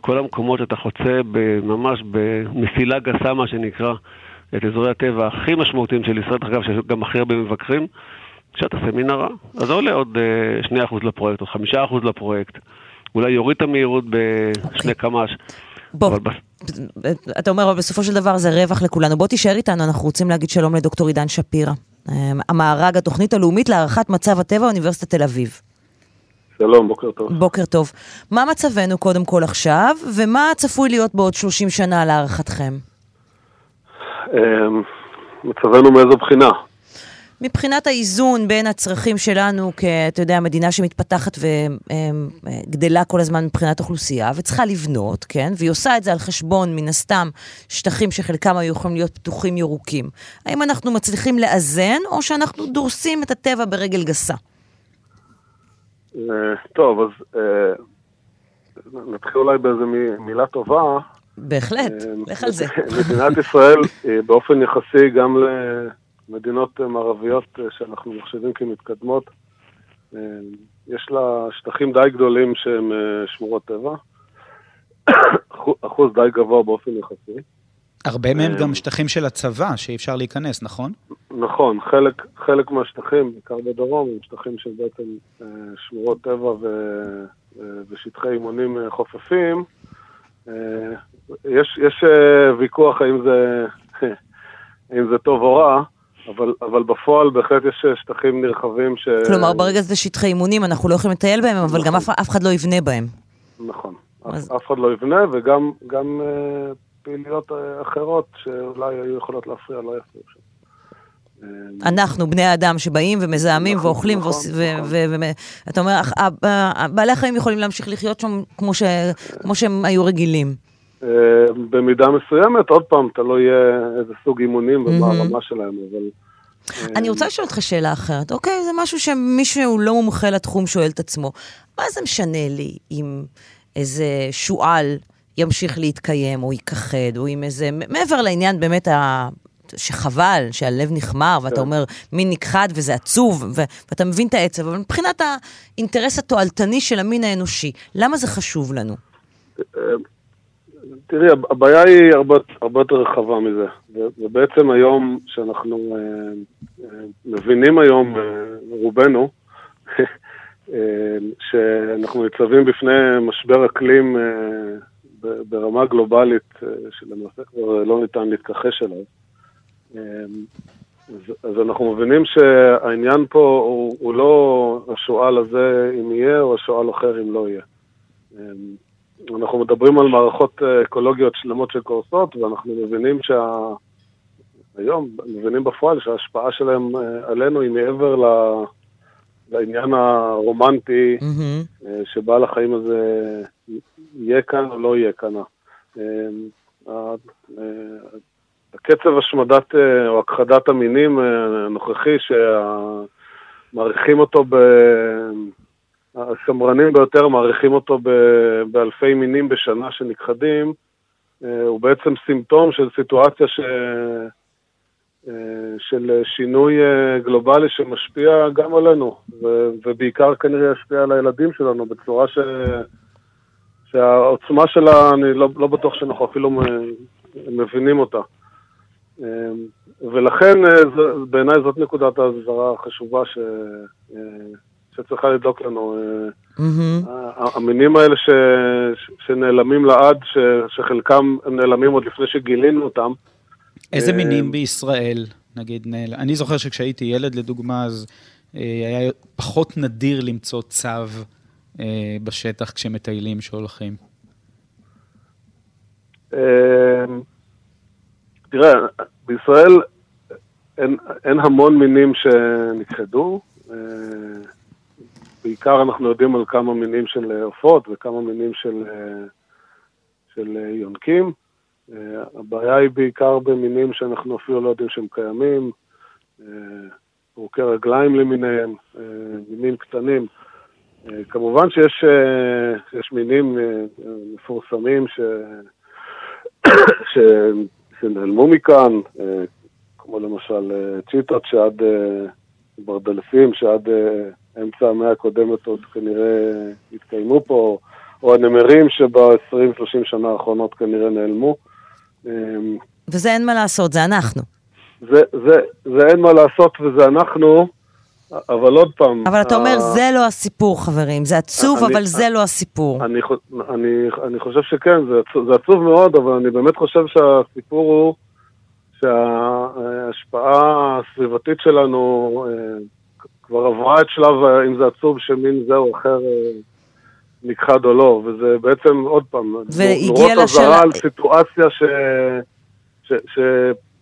כל המקומות שאתה חוצה ממש במסילה גסה, מה שנקרא, את אזורי הטבע הכי משמעותיים של ישראל, אגב, שיש גם הכי הרבה מבקרים, כשאתה עושה מנהרה. אז זה עולה עוד 2% אה, לפרויקט, או 5% לפרויקט. אולי יוריד את המהירות בשני אוקיי. קמ"ש. בוא, אתה אומר, אבל בסופו של דבר זה רווח לכולנו. בוא תישאר איתנו, אנחנו רוצים להגיד שלום לדוקטור עידן שפירא. אמ, המארג, התוכנית הלאומית להערכת מצב הטבע, אוניברסיטת תל אביב. שלום, בוקר טוב. בוקר טוב. מה מצבנו קודם כל עכשיו, ומה צפוי להיות בעוד 30 שנה להערכתכם? אמ, מצבנו מאיזו בחינה? מבחינת האיזון בין הצרכים שלנו, כאתה יודע, מדינה שמתפתחת וגדלה כל הזמן מבחינת אוכלוסייה, וצריכה לבנות, כן? והיא עושה את זה על חשבון, מן הסתם, שטחים שחלקם היו יכולים להיות פתוחים ירוקים. האם אנחנו מצליחים לאזן, או שאנחנו דורסים את הטבע ברגל גסה? אה, טוב, אז אה, נתחיל אולי באיזה מילה טובה. בהחלט, אה, לך על זה. מדינת ישראל, באופן יחסי גם ל... מדינות מערביות אה, שאנחנו מחשבים כמתקדמות, אה, יש לה שטחים די גדולים שהם אה, שמורות טבע, [coughs] אחוז די גבוה באופן יחסי. הרבה מהם גם שטחים של הצבא, שאי אפשר להיכנס, נכון? נכון, חלק, חלק מהשטחים, בעיקר בדרום, הם שטחים של בעצם שמורות טבע ו, ושטחי אימונים חופפים. יש, יש ויכוח האם זה, [laughs] האם זה טוב או רע. אבל, אבל בפועל בהחלט יש שטחים נרחבים ש... כלומר, ברגע זה שטחי אימונים, אנחנו לא יכולים לטייל בהם, אבל נכון. גם אף, אף אחד לא יבנה בהם. נכון, אז... אף, אחד לא יבנה, וגם גם, uh, פעילויות uh, אחרות שאולי היו יכולות להפריע, לא יפריעו שם. אה, אנחנו, בני האדם שבאים ומזהמים נכון, ואוכלים, נכון, ואתה נכון. אומר, בעלי החיים יכולים להמשיך לחיות שם כמו, ש, כמו שהם היו רגילים. אה, במידה מסוימת, עוד פעם, תלוי איזה סוג אימונים ומה הרמה שלהם, אבל... אני רוצה לשאול אותך שאלה אחרת, אוקיי? זה משהו שמישהו לא מומחה לתחום שואל את עצמו. מה זה משנה לי אם איזה שועל ימשיך להתקיים, או ייכחד, או אם איזה... מעבר לעניין באמת ה... שחבל, שהלב נחמר, ואתה כן. אומר, מין נכחד וזה עצוב, ו- ואתה מבין את העצב, אבל מבחינת האינטרס התועלתני של המין האנושי, למה זה חשוב לנו? אה, תראי, הבעיה היא הרבה, הרבה יותר רחבה מזה. ובעצם היום, שאנחנו אה, אה, מבינים היום, אה, רובנו, [laughs] אה, שאנחנו ניצבים בפני משבר אקלים אה, ברמה גלובלית, אה, שלמעשה כבר לא ניתן להתכחש אליו. אה, אז, אז אנחנו מבינים שהעניין פה הוא, הוא לא השועל הזה אם יהיה, או השועל אחר אם לא יהיה. אה, אנחנו מדברים על מערכות אה, אקולוגיות שלמות שקורסות, ואנחנו מבינים שה... היום, מבינים בפועל שההשפעה שלהם אה, עלינו היא מעבר ל... לעניין הרומנטי, mm-hmm. שבעל החיים הזה יהיה כאן או לא יהיה כאן. הקצב השמדת או הכחדת המינים הנוכחי, שמעריכים אותו ב... השמרנים ביותר מעריכים אותו באלפי מינים בשנה שנכחדים, אה, הוא בעצם סימפטום של סיטואציה ש... של שינוי גלובלי שמשפיע גם עלינו, ובעיקר כנראה ישפיע על הילדים שלנו בצורה ש... שהעוצמה שלה, אני לא, לא בטוח שאנחנו אפילו מבינים אותה. ולכן בעיניי זאת נקודת ההסברה החשובה ש... שצריכה לדאוג לנו. Mm-hmm. המינים האלה ש, שנעלמים לעד, ש, שחלקם הם נעלמים עוד לפני שגילינו אותם. איזה אה, מינים בישראל, נגיד, נעל... אני זוכר שכשהייתי ילד, לדוגמה, אז אה, היה פחות נדיר למצוא צו בשטח כשמטיילים שהולכים. תראה, בישראל אין, אין המון מינים שנכחדו. בעיקר אנחנו יודעים על כמה מינים של עופות וכמה מינים של, של יונקים. הבעיה היא בעיקר במינים שאנחנו אפילו לא יודעים שהם קיימים, פורקי רגליים למיניהם, מינים קטנים. כמובן שיש יש מינים מפורסמים ש, [coughs] ש, שנעלמו מכאן, כמו למשל צ'יטות שעד ברדלפים שעד אמצע המאה הקודמת עוד כנראה התקיימו פה, או הנמרים שב-20-30 שנה האחרונות כנראה נעלמו. אמ, וזה אין מה לעשות, זה אנחנו. זה, זה, זה אין מה לעשות וזה אנחנו, אבל עוד פעם... אבל אתה אומר, זה לא הסיפור, חברים. זה עצוב, אני, אבל זה לא הסיפור. אני, אני, אני חושב שכן, זה עצוב, זה עצוב מאוד, אבל אני באמת חושב שהסיפור הוא שההשפעה הסביבתית שלנו אה, כבר עברה את שלב, אה, אם זה עצוב, שמין זה או אחר אה, נכחד או לא, וזה בעצם, עוד פעם, נורות אזהרה על סיטואציה ש... ש... ש...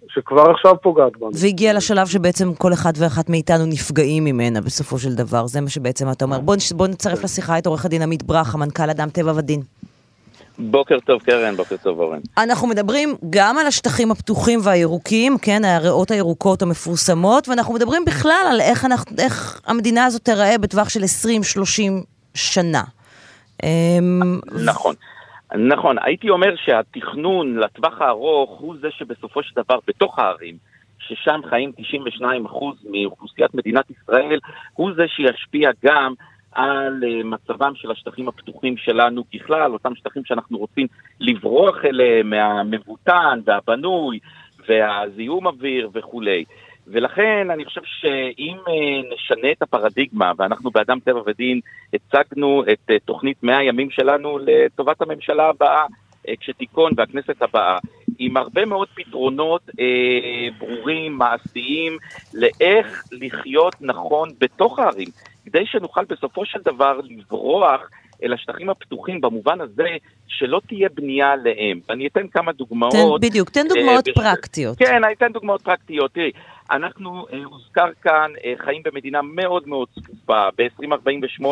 שכבר עכשיו פוגעת בנו. והגיע לשלב שבעצם כל אחד ואחת מאיתנו נפגעים ממנה בסופו של דבר, זה מה שבעצם אתה אומר. בוא, בוא נצרף לשיחה את עורך הדין עמית ברכה, מנכ"ל אדם טבע ודין. בוקר טוב קרן, בוקר טוב אורן. אנחנו מדברים גם על השטחים הפתוחים והירוקים, כן, הריאות הירוקות המפורסמות, ואנחנו מדברים בכלל על איך, אנחנו, איך המדינה הזאת תיראה בטווח של 20-30 שנה. אמ, נכון. נכון, הייתי אומר שהתכנון לטווח הארוך הוא זה שבסופו של דבר בתוך הערים, ששם חיים 92% מאוכלוסיית מדינת ישראל, הוא זה שישפיע גם על אה, מצבם של השטחים הפתוחים שלנו ככלל, אותם שטחים שאנחנו רוצים לברוח אליהם מהמבוטן והבנוי והזיהום אוויר וכולי. ולכן אני חושב שאם אה, נשנה את הפרדיגמה, ואנחנו באדם טבע ודין הצגנו את אה, תוכנית 100 הימים שלנו לטובת הממשלה הבאה, כשתיכון והכנסת הבאה, עם הרבה מאוד פתרונות אה, ברורים, מעשיים, לאיך לחיות נכון בתוך הערים. כדי שנוכל בסופו של דבר לברוח אל השטחים הפתוחים במובן הזה שלא תהיה בנייה עליהם. ואני אתן כמה דוגמאות. תן, בדיוק, תן דוגמאות uh, פרקטיות. כן, אני אתן דוגמאות פרקטיות. תראי, אנחנו, uh, הוזכר כאן, uh, חיים במדינה מאוד מאוד צפופה. ב-2048 uh,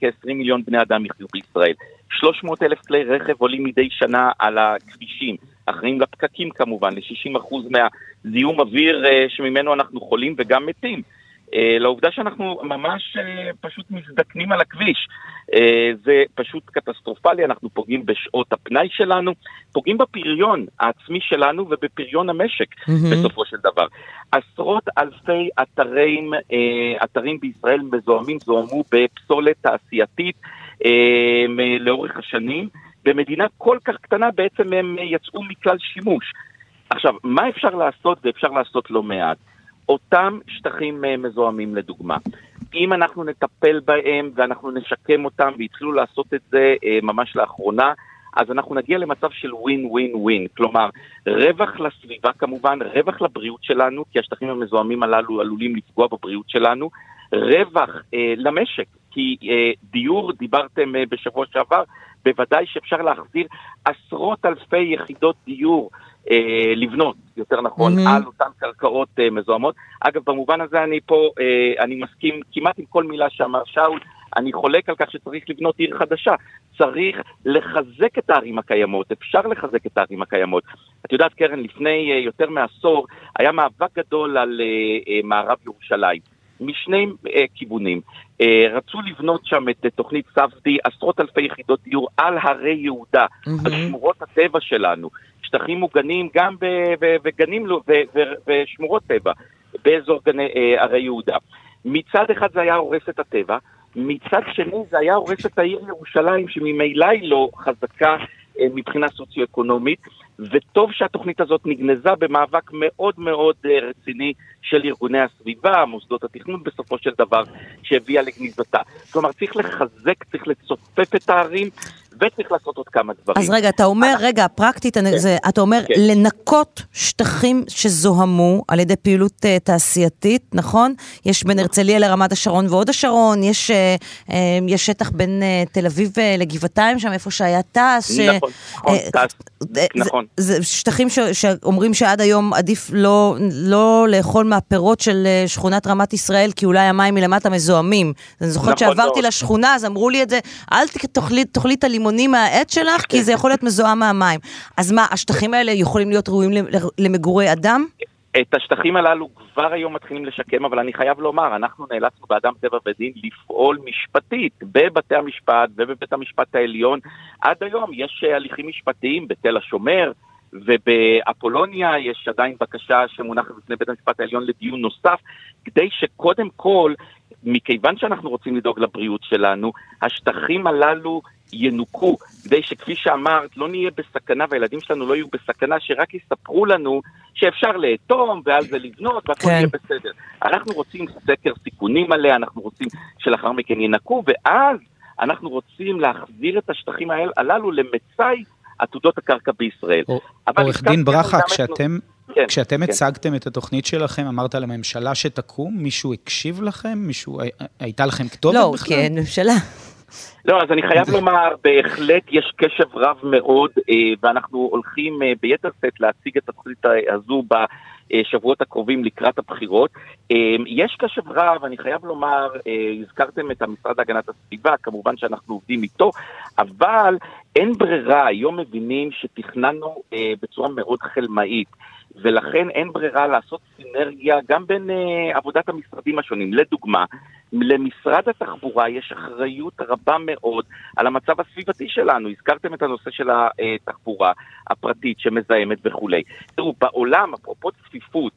כ-20 מיליון בני אדם יחיו בישראל. 300 אלף כלי רכב עולים מדי שנה על הכבישים. אחראים לפקקים כמובן, ל-60% מהזיהום אוויר uh, שממנו אנחנו חולים וגם מתים. אה, לעובדה שאנחנו ממש אה, פשוט מזדקנים על הכביש. אה, זה פשוט קטסטרופלי, אנחנו פוגעים בשעות הפנאי שלנו, פוגעים בפריון העצמי שלנו ובפריון המשק mm-hmm. בסופו של דבר. עשרות אלפי אתרים, אתרים בישראל מזוהמים, זוהמו בפסולת תעשייתית לאורך השנים. במדינה כל כך קטנה בעצם הם יצאו מכלל שימוש. עכשיו, מה אפשר לעשות ואפשר לעשות לא מעט? אותם שטחים אה, מזוהמים לדוגמה. אם אנחנו נטפל בהם ואנחנו נשקם אותם, והתחילו לעשות את זה אה, ממש לאחרונה, אז אנחנו נגיע למצב של ווין ווין ווין, כלומר רווח לסביבה כמובן, רווח לבריאות שלנו, כי השטחים המזוהמים הללו עלולים לפגוע בבריאות שלנו, רווח אה, למשק, כי אה, דיור, דיברתם אה, בשבוע שעבר, בוודאי שאפשר להחזיר עשרות אלפי יחידות דיור אה, לבנות, יותר נכון, mm-hmm. על אותן קרקעות אה, מזוהמות. אגב, במובן הזה אני פה, אה, אני מסכים כמעט עם כל מילה שאמר שאול, אני חולק על כך שצריך לבנות עיר חדשה. צריך לחזק את הערים הקיימות, אפשר לחזק את הערים הקיימות. את יודעת, קרן, לפני אה, יותר מעשור היה מאבק גדול על אה, אה, מערב ירושלים. משני uh, כיוונים. Uh, רצו לבנות שם את uh, תוכנית סבדי, עשרות אלפי יחידות דיור על הרי יהודה, mm-hmm. על שמורות הטבע שלנו, שטחים מוגנים גם בגנים ושמורות טבע באזור גני ערי יהודה. מצד אחד זה היה הורס את הטבע, מצד שני זה היה הורס את העיר ירושלים שממילא היא לא חזקה מבחינה סוציו-אקונומית, וטוב שהתוכנית הזאת נגנזה במאבק מאוד מאוד רציני של ארגוני הסביבה, מוסדות התכנון בסופו של דבר, שהביאה לגניזתה. כלומר, צריך לחזק, צריך לצופף את הערים, וצריך לעשות עוד כמה דברים. אז רגע, אתה אומר, רגע, פרקטית, כן, זה, אתה אומר כן. לנקות שטחים שזוהמו על ידי פעילות uh, תעשייתית, נכון? יש בין הרצליה לרמת השרון והוד השרון, יש, uh, uh, יש שטח בין uh, תל אביב uh, לגבעתיים, שם איפה שהיה תעש. נכון, נכון, תעש, נכון. זה, זה שטחים ש, שאומרים שעד היום עדיף לא, לא לאכול מהפירות של uh, שכונת רמת ישראל, כי אולי המים מלמטה מזוהמים. אני זוכרת נכון שעברתי לא. לשכונה, אז אמרו לי את זה, אל תאכלי את הלימון. לימונים מהעץ שלך, כי זה יכול להיות מזוהם מהמים. אז מה, השטחים האלה יכולים להיות ראויים למגורי אדם? את השטחים הללו כבר היום מתחילים לשקם, אבל אני חייב לומר, אנחנו נאלצנו באדם טבע ודין לפעול משפטית בבתי המשפט ובבית המשפט העליון. עד היום יש הליכים משפטיים בתל השומר, ובאפולוניה יש עדיין בקשה שמונחת בפני בית המשפט העליון לדיון נוסף, כדי שקודם כל, מכיוון שאנחנו רוצים לדאוג לבריאות שלנו, השטחים הללו ינוקו, כדי שכפי שאמרת, לא נהיה בסכנה והילדים שלנו לא יהיו בסכנה, שרק יספרו לנו שאפשר לאטום ועל זה לבנות והכל כן. יהיה בסדר. אנחנו רוצים סקר סיכונים עליה, אנחנו רוצים שלאחר מכן ינקו, ואז אנחנו רוצים להחזיר את השטחים הללו למצאי עתודות הקרקע בישראל. עורך דין ברכה, כשאתם... כן, כשאתם כן. הצגתם את התוכנית שלכם, אמרת לממשלה שתקום, מישהו הקשיב לכם? מישהו, הייתה לכם כתובת לא, בכלל? לא, כן, ממשלה. לא, אז אני חייב לומר, בהחלט יש קשב רב מאוד, אה, ואנחנו הולכים אה, ביתר שאת להציג את התוכנית הזו בשבועות הקרובים לקראת הבחירות. אה, יש קשב רב, אני חייב לומר, הזכרתם את המשרד להגנת הסביבה, כמובן שאנחנו עובדים איתו, אבל אין ברירה, היום מבינים שתכננו בצורה מאוד חלמאית. ולכן אין ברירה לעשות סינרגיה גם בין uh, עבודת המשרדים השונים. לדוגמה, למשרד התחבורה יש אחריות רבה מאוד על המצב הסביבתי שלנו. הזכרתם את הנושא של התחבורה הפרטית שמזהמת וכולי. תראו, בעולם, אפרופו צפיפות,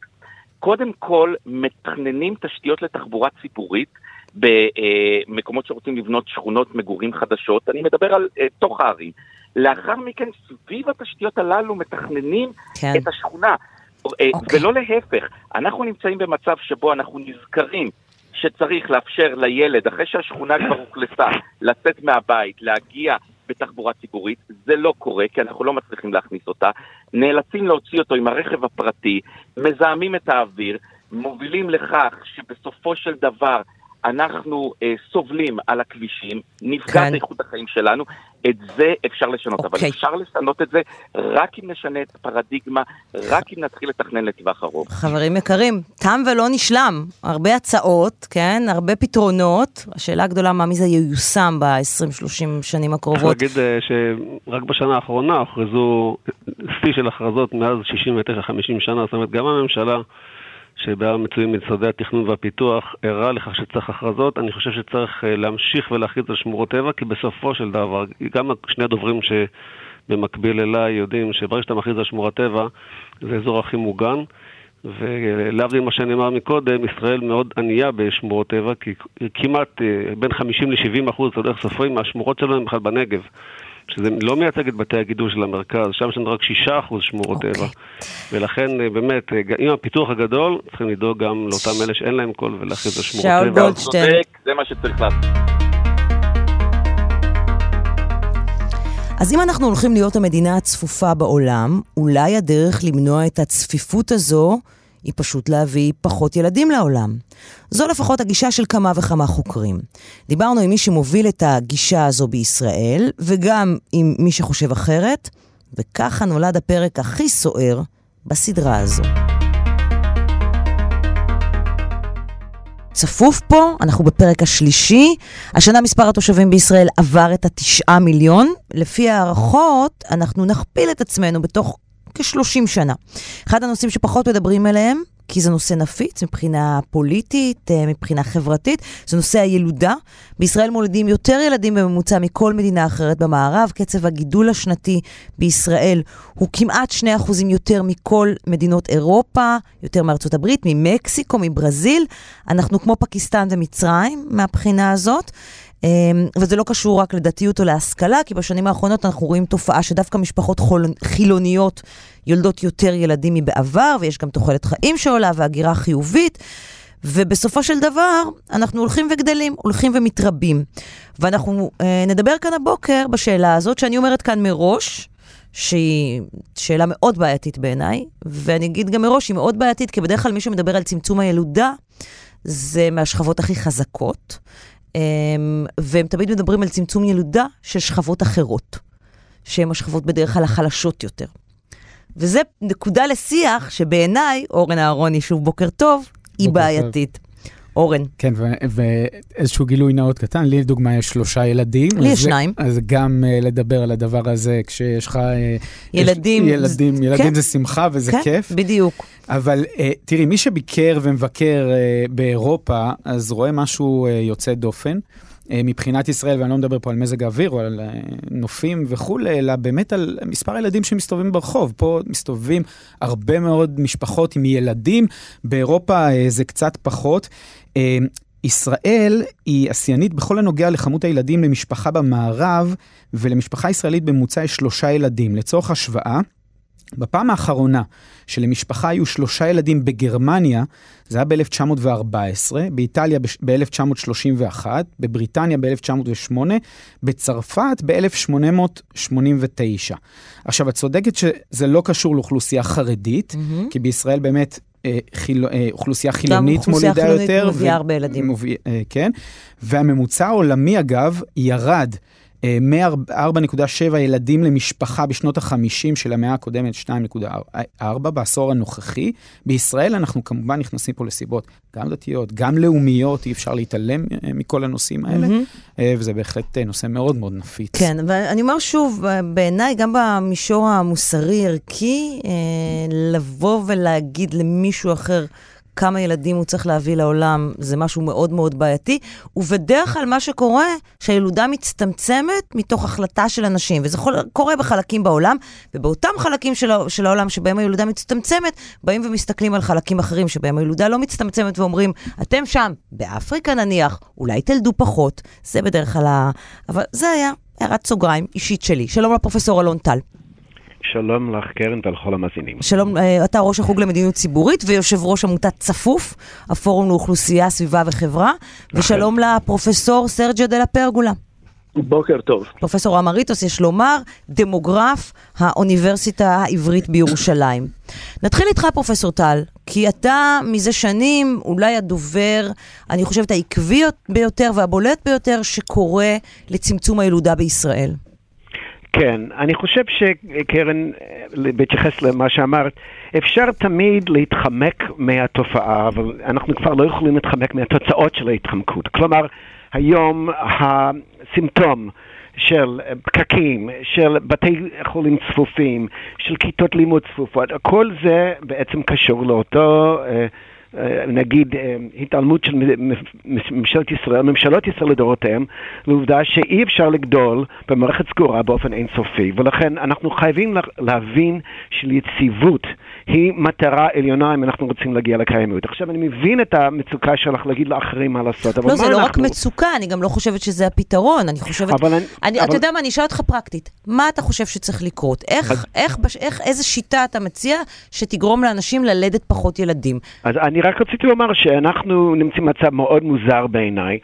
קודם כל מתכננים תשתיות לתחבורה ציבורית במקומות שרוצים לבנות שכונות מגורים חדשות. אני מדבר על uh, תוך הערים. לאחר מכן, סביב התשתיות הללו מתכננים כן. את השכונה. Okay. אה, אוקיי. ולא להפך, אנחנו נמצאים במצב שבו אנחנו נזכרים שצריך לאפשר לילד, אחרי שהשכונה כבר אוכלסה, לצאת מהבית, להגיע בתחבורה ציבורית, זה לא קורה, כי אנחנו לא מצליחים להכניס אותה. נאלצים להוציא אותו עם הרכב הפרטי, מזהמים את האוויר, מובילים לכך שבסופו של דבר אנחנו אה, סובלים על הכבישים, נפגעת כן. איכות החיים שלנו, את זה אפשר לשנות, okay. אבל אוקיי. אפשר לשנות את זה רק אם נשנה את הפרדיגמה, רק אם נתחיל לתכנן לטווח ארוך. חברים יקרים, תם ולא נשלם. הרבה הצעות, כן? הרבה פתרונות. השאלה הגדולה, מה מזה ייושם ב-20-30 שנים הקרובות? צריך להגיד אה, שרק בשנה האחרונה הוכרזו שיא של הכרזות מאז 69-50 שנה, זאת אומרת, גם הממשלה... שבה מצויים משרדי התכנון והפיתוח, ערה לכך שצריך הכרזות. אני חושב שצריך אה, להמשיך ולהכריז על שמורות טבע, כי בסופו של דבר, גם שני הדוברים שבמקביל אליי יודעים שברגע שאתה מכריז על שמורת טבע, זה אזור הכי מוגן. ולהבדיל ממה שנאמר מקודם, ישראל מאוד ענייה בשמורות טבע, כי כמעט אה, בין 50 ל-70 אחוז, אתה יודע איך סופרים, מהשמורות שלנו הם בכלל בנגב. שזה לא מייצג את בתי הגידול של המרכז, שם יש לנו רק 6% שמורות okay. טבע. אוקיי. ולכן אה, באמת, אה, עם הפיתוח הגדול, צריכים לדאוג גם לאותם אלה שאין להם קול ולהכריז על שמורות טבע. שאול גולדשטיין. זה מה שצריך לעשות. אז אם אנחנו הולכים להיות המדינה הצפופה בעולם, אולי הדרך למנוע את הצפיפות הזו היא פשוט להביא פחות ילדים לעולם. זו לפחות הגישה של כמה וכמה חוקרים. דיברנו עם מי שמוביל את הגישה הזו בישראל, וגם עם מי שחושב אחרת, וככה נולד הפרק הכי סוער בסדרה הזו. צפוף פה, אנחנו בפרק השלישי. השנה מספר התושבים בישראל עבר את התשעה מיליון. לפי הערכות, אנחנו נכפיל את עצמנו בתוך כ-30 שנה. אחד הנושאים שפחות מדברים עליהם כי זה נושא נפיץ מבחינה פוליטית, אה, מבחינה חברתית, זה נושא הילודה. בישראל מולדים יותר ילדים בממוצע מכל מדינה אחרת במערב, קצב הגידול השנתי בישראל הוא כמעט 2% יותר מכל מדינות אירופה, יותר מארצות הברית, ממקסיקו, מברזיל. אנחנו כמו פקיסטן ומצרים מהבחינה הזאת. אמ, וזה לא קשור רק לדתיות או להשכלה, כי בשנים האחרונות אנחנו רואים תופעה שדווקא משפחות חילוניות יולדות יותר ילדים מבעבר, ויש גם תוחלת חיים שעולה והגירה חיובית. ובסופו של דבר, אנחנו הולכים וגדלים, הולכים ומתרבים. ואנחנו אה, נדבר כאן הבוקר בשאלה הזאת, שאני אומרת כאן מראש, שהיא שאלה מאוד בעייתית בעיניי, ואני אגיד גם מראש, היא מאוד בעייתית, כי בדרך כלל מי שמדבר על צמצום הילודה, זה מהשכבות הכי חזקות. אמ, והם תמיד מדברים על צמצום ילודה של שכבות אחרות, שהן השכבות בדרך כלל החלשות יותר. וזה נקודה לשיח שבעיניי, אורן אהרוני, שוב בוקר טוב, היא בעייתית. אורן. כן, ואיזשהו גילוי נאות קטן, לי לדוגמה יש שלושה ילדים. לי יש שניים. אז גם uh, לדבר על הדבר הזה כשיש לך... Uh, ילדים. יש, ילדים, זה, ילדים כן. זה שמחה וזה כן, כיף. בדיוק. אבל uh, תראי, מי שביקר ומבקר uh, באירופה, אז רואה משהו uh, יוצא דופן. מבחינת ישראל, ואני לא מדבר פה על מזג האוויר או על נופים וכולי, אלא באמת על מספר הילדים שמסתובבים ברחוב. פה מסתובבים הרבה מאוד משפחות עם ילדים, באירופה זה קצת פחות. אמ, ישראל היא אסיינית בכל הנוגע לכמות הילדים למשפחה במערב, ולמשפחה ישראלית בממוצע יש שלושה ילדים. לצורך השוואה, בפעם האחרונה שלמשפחה היו שלושה ילדים בגרמניה, זה היה ב-1914, באיטליה ב-1931, בבריטניה ב-1908, בצרפת ב-1889. עכשיו, את צודקת שזה לא קשור לאוכלוסייה חרדית, mm-hmm. כי בישראל באמת חיל, אה, אוכלוסייה חילונית מולידה יותר. גם אוכלוסייה חילונית מביאה הרבה ילדים. מוביל, אה, כן, והממוצע העולמי אגב ירד מ-4.7 ילדים למשפחה בשנות ה-50 של המאה הקודמת, 2.4 בעשור הנוכחי. בישראל אנחנו כמובן נכנסים פה לסיבות גם דתיות, גם לאומיות, אי אפשר להתעלם אה, מכל הנושאים האלה, mm-hmm. וזה בהחלט אה, נושא מאוד מאוד נפיץ. כן, ואני אומר שוב, בעיניי, גם במישור המוסרי-ערכי, לבוא ולהגיד למישהו אחר, כמה ילדים הוא צריך להביא לעולם, זה משהו מאוד מאוד בעייתי. ובדרך כלל מה שקורה, שהילודה מצטמצמת מתוך החלטה של אנשים, וזה קורה בחלקים בעולם, ובאותם חלקים של, של העולם שבהם הילודה מצטמצמת, באים ומסתכלים על חלקים אחרים שבהם הילודה לא מצטמצמת ואומרים, אתם שם, באפריקה נניח, אולי תלדו פחות, זה בדרך כלל ה... אבל זה היה הערת סוגריים אישית שלי. שלום לפרופסור אלון טל. שלום לך, קרן, ולכל המאזינים. שלום, אה, אתה ראש החוג למדיניות ציבורית ויושב ראש עמותת צפוף, הפורום לאוכלוסייה, סביבה וחברה, ושלום לפרופסור סרג'ה דה לה פרגולה. בוקר טוב. פרופסור אמריטוס, יש לומר, דמוגרף האוניברסיטה העברית בירושלים. נתחיל איתך, פרופסור טל, כי אתה מזה שנים אולי הדובר, אני חושבת, העקבי ביותר והבולט ביותר שקורא לצמצום הילודה בישראל. כן, אני חושב שקרן, בהתייחס למה שאמרת, אפשר תמיד להתחמק מהתופעה, אבל אנחנו כבר לא יכולים להתחמק מהתוצאות של ההתחמקות. כלומר, היום הסימפטום של פקקים, של בתי חולים צפופים, של כיתות לימוד צפופות, כל זה בעצם קשור לאותו... אה, נגיד אה, התעלמות של ממשלת ישראל, ממשלות ישראל לדורותיהם, לעובדה שאי אפשר לגדול במערכת סגורה באופן אינסופי, ולכן אנחנו חייבים להבין של יציבות היא מטרה עליונה אם אנחנו רוצים להגיע לקיימות. עכשיו, אני מבין את המצוקה שלך להגיד לאחרים מה לעשות, אבל לא, מה אנחנו... לא, זה לא רק מצוקה, אני גם לא חושבת שזה הפתרון, אני חושבת... אבל אני... אני, אבל... אתה יודע מה, אני אשאל אותך פרקטית, מה אתה חושב שצריך לקרות? איך, אז... איך, איך, איך, איזה שיטה אתה מציע שתגרום לאנשים ללדת פחות ילדים? אז אני רק רציתי לומר שאנחנו נמצאים במצב מאוד מוזר בעיניי.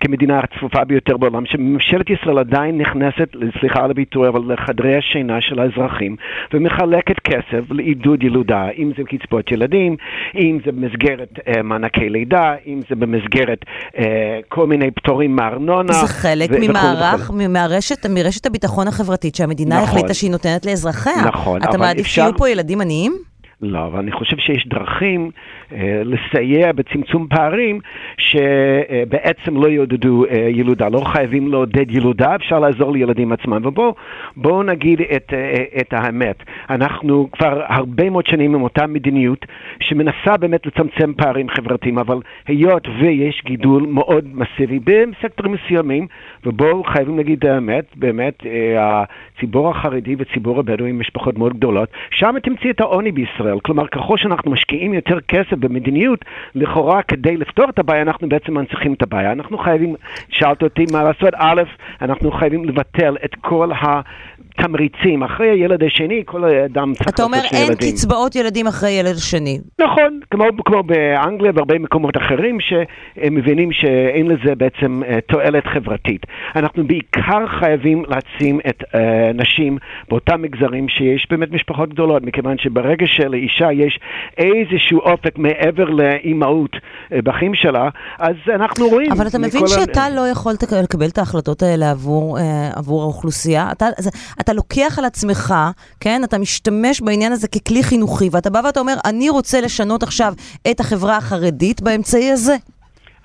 כמדינה הצפופה ביותר בעולם, שממשלת ישראל עדיין נכנסת, סליחה על הביטוי, אבל לחדרי השינה של האזרחים, ומחלקת כסף לעידוד ילודה, אם זה קצבאות ילדים, אם זה במסגרת אה, מענקי לידה, אם זה במסגרת אה, כל מיני פטורים מארנונה. זה חלק ממערך, מהרשת, מרשת הביטחון החברתית שהמדינה נכון, החליטה שהיא נותנת לאזרחיה. נכון, אתה מעדיף אפשר... שיהיו פה ילדים עניים? לא, אבל אני חושב שיש דרכים אה, לסייע בצמצום פערים שבעצם לא יעודדו אה, ילודה. לא חייבים לעודד ילודה, אפשר לעזור לילדים עצמם. ובואו נגיד את, אה, את האמת, אנחנו כבר הרבה מאוד שנים עם אותה מדיניות שמנסה באמת לצמצם פערים חברתיים, אבל היות ויש גידול מאוד מסיבי בסקטורים מסוימים, ובואו חייבים להגיד את האמת, באמת אה, הציבור החרדי וציבור הבדואי עם משפחות מאוד גדולות, שם תמצאי את העוני בישראל. כלומר, ככל שאנחנו משקיעים יותר כסף במדיניות, לכאורה כדי לפתור את הבעיה, אנחנו בעצם מנציחים את הבעיה. אנחנו חייבים, שאלת אותי מה לעשות, א', אנחנו חייבים לבטל את כל ה... תמריצים. אחרי הילד השני, כל אדם צריך אתה אומר אין קצבאות ילדים אחרי ילד השני. נכון, כמו, כמו באנגליה והרבה מקומות אחרים שהם מבינים שאין לזה בעצם uh, תועלת חברתית. אנחנו בעיקר חייבים להעצים את uh, נשים באותם מגזרים שיש באמת משפחות גדולות, מכיוון שברגע שלאישה יש איזשהו אופק מעבר לאימהות uh, בחיים שלה, אז אנחנו רואים... אבל אתה מבין שאתה ה... לא יכול לקבל את ההחלטות האלה עבור, uh, עבור האוכלוסייה? אתה, אתה לוקח על עצמך, כן? אתה משתמש בעניין הזה ככלי חינוכי, ואתה בא ואתה אומר, אני רוצה לשנות עכשיו את החברה החרדית באמצעי הזה.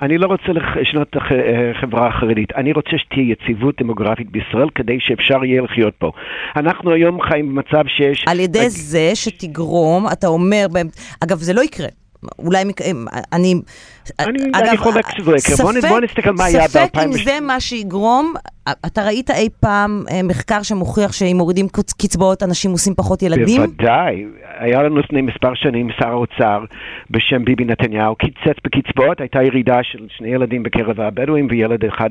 אני לא רוצה לשנות את החברה החרדית, אני רוצה שתהיה יציבות דמוגרפית בישראל כדי שאפשר יהיה לחיות פה. אנחנו היום חיים במצב שיש... על ידי זה שתגרום, אתה אומר, אגב, זה לא יקרה. אולי, אני... אני, אגב, אני חולק שזה לא יקרה. בוא, בוא נסתכל מה היה ב-2000. ספק אם זה מה שיגרום, אתה ראית אי פעם אה, מחקר שמוכיח שאם מורידים קצבאות אנשים עושים פחות ילדים? בוודאי. היה לנו לפני מספר שנים שר האוצר בשם ביבי נתניהו, קיצץ בקצבאות, הייתה ירידה של שני ילדים בקרב הבדואים וילד אחד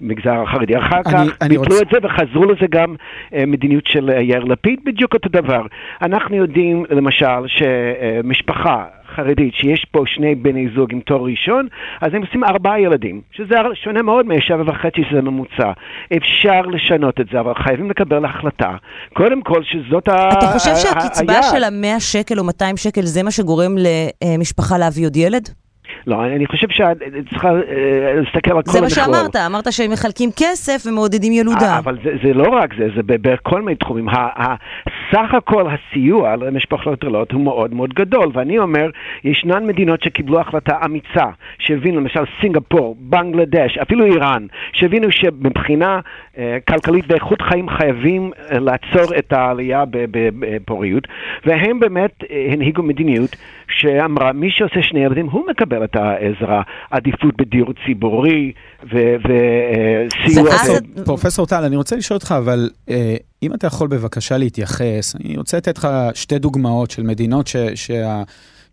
במגזר החרדי. אחר כך ביטלו רוצ... את זה וחזרו לזה גם אה, מדיניות של אה, יאיר לפיד, בדיוק אותו דבר. אנחנו יודעים למשל שמשפחה חרדית שיש פה שני בני זוג עם תואר ראשון, אז הם עושים ארבעה ילדים, שזה שונה מאוד משבע וחצי שזה ממוצע. אפשר לשנות את זה, אבל חייבים לקבל החלטה. קודם כל שזאת ה... אתה חושב שהקצבה של המאה שקל או 200 שקל זה מה שגורם למשפחה להביא עוד ילד? לא, אני חושב שאת צריכה אה, להסתכל על כל המכלול. זה מה שאמרת, אמרת שהם מחלקים כסף ומעודדים ילודה. אה, אבל זה, זה לא רק זה, זה בכל מיני תחומים. סך הכל הסיוע למשפחות גדולות הוא מאוד מאוד גדול, ואני אומר, ישנן מדינות שקיבלו החלטה אמיצה, שהבינו, למשל סינגפור, בנגלדש, אפילו איראן, שהבינו שמבחינה אה, כלכלית ואיכות חיים חייבים לעצור את העלייה בפוריות, והם באמת הנהיגו מדיניות שאמרה, מי שעושה שני ילדים, הוא מקבל את העזרה, עדיפות בדיור ציבורי וסיוע. פרופסור טל, אני רוצה לשאול אותך, אבל אה, אם אתה יכול בבקשה להתייחס, אני רוצה לתת לך שתי דוגמאות של מדינות ש... שה...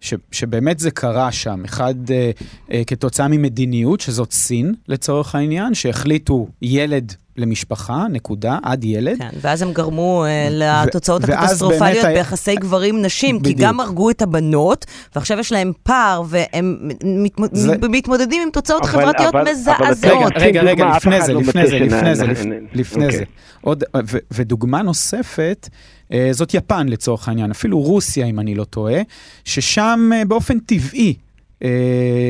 ש, שבאמת זה קרה שם. אחד, אה, אה, כתוצאה ממדיניות, שזאת סין, לצורך העניין, שהחליטו ילד למשפחה, נקודה, עד ילד. כן, ואז הם גרמו uh, לתוצאות הקטסטרופליות ביחסי גברים-נשים, כי גם הרגו את הבנות, ועכשיו יש להם פער, והם מת, זה... מתמודדים עם תוצאות אבל, חברתיות אבל, מזעזעות. רגע, רגע, רגע, לפני זה, לפני זה, לפני זה, לפני זה. עוד, ו, ודוגמה נוספת, uh, זאת יפן לצורך העניין, אפילו רוסיה, אם אני לא טועה, ששם באופן טבעי, אה,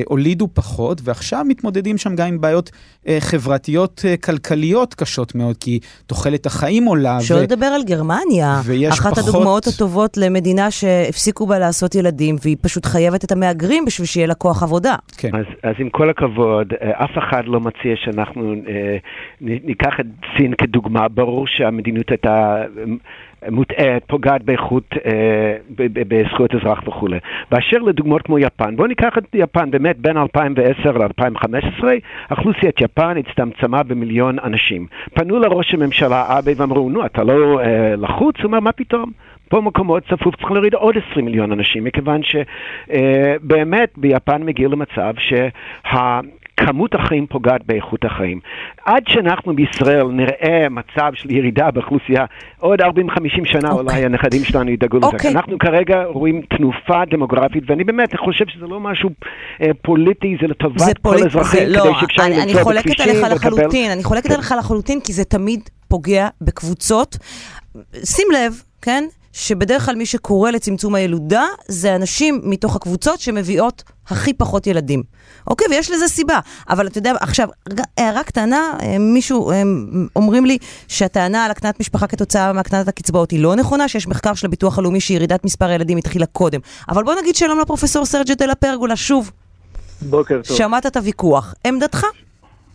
הולידו פחות, ועכשיו מתמודדים שם גם עם בעיות אה, חברתיות אה, כלכליות קשות מאוד, כי תוחלת החיים עולה. שלא לדבר ו... על גרמניה. ויש אחת פחות... הדוגמאות הטובות למדינה שהפסיקו בה לעשות ילדים, והיא פשוט חייבת את המהגרים בשביל שיהיה לה כוח עבודה. כן. אז, אז עם כל הכבוד, אה, אף אחד לא מציע שאנחנו אה, ניקח את סין כדוגמה. ברור שהמדיניות הייתה... מוטעית, פוגעת באיכות, אה, בזכויות אזרח וכולי. באשר לדוגמאות כמו יפן, בואו ניקח את יפן, באמת בין 2010 ל-2015, אוכלוסיית יפן הצטמצמה במיליון אנשים. פנו לראש הממשלה אבי ואמרו, נו, אתה לא אה, לחוץ? הוא אומר, מה פתאום? פה מקומות צפוף צריך להוריד עוד 20 מיליון אנשים, מכיוון שבאמת אה, ביפן מגיע למצב שה... כמות החיים פוגעת באיכות החיים. עד שאנחנו בישראל נראה מצב של ירידה באוכלוסייה, עוד 40-50 שנה okay. אולי אוקיי. הנכדים שלנו ידאגו okay. לזה. אוקיי. אנחנו כרגע רואים תנופה דמוגרפית, ואני באמת חושב שזה לא משהו אה, פוליטי, זה לטובת זה כל האזרחים, כדי לא, שאפשר למצוא בכבישים ולקבל... אני לחלוטין, אני חולקת עליך לחלוטין, כי זה תמיד פוגע בקבוצות. שים לב, כן? שבדרך כלל מי שקורא לצמצום הילודה זה אנשים מתוך הקבוצות שמביאות הכי פחות ילדים. אוקיי, ויש לזה סיבה. אבל אתה יודע, עכשיו, הערה קטנה, אה, מישהו, הם אומרים לי שהטענה על הקטנת משפחה כתוצאה מהקטנת הקצבאות היא לא נכונה, שיש מחקר של הביטוח הלאומי שירידת מספר הילדים התחילה קודם. אבל בוא נגיד שלום לפרופסור סרג'ה דה פרגולה, שוב. בוקר טוב. שמעת את הוויכוח. עמדתך?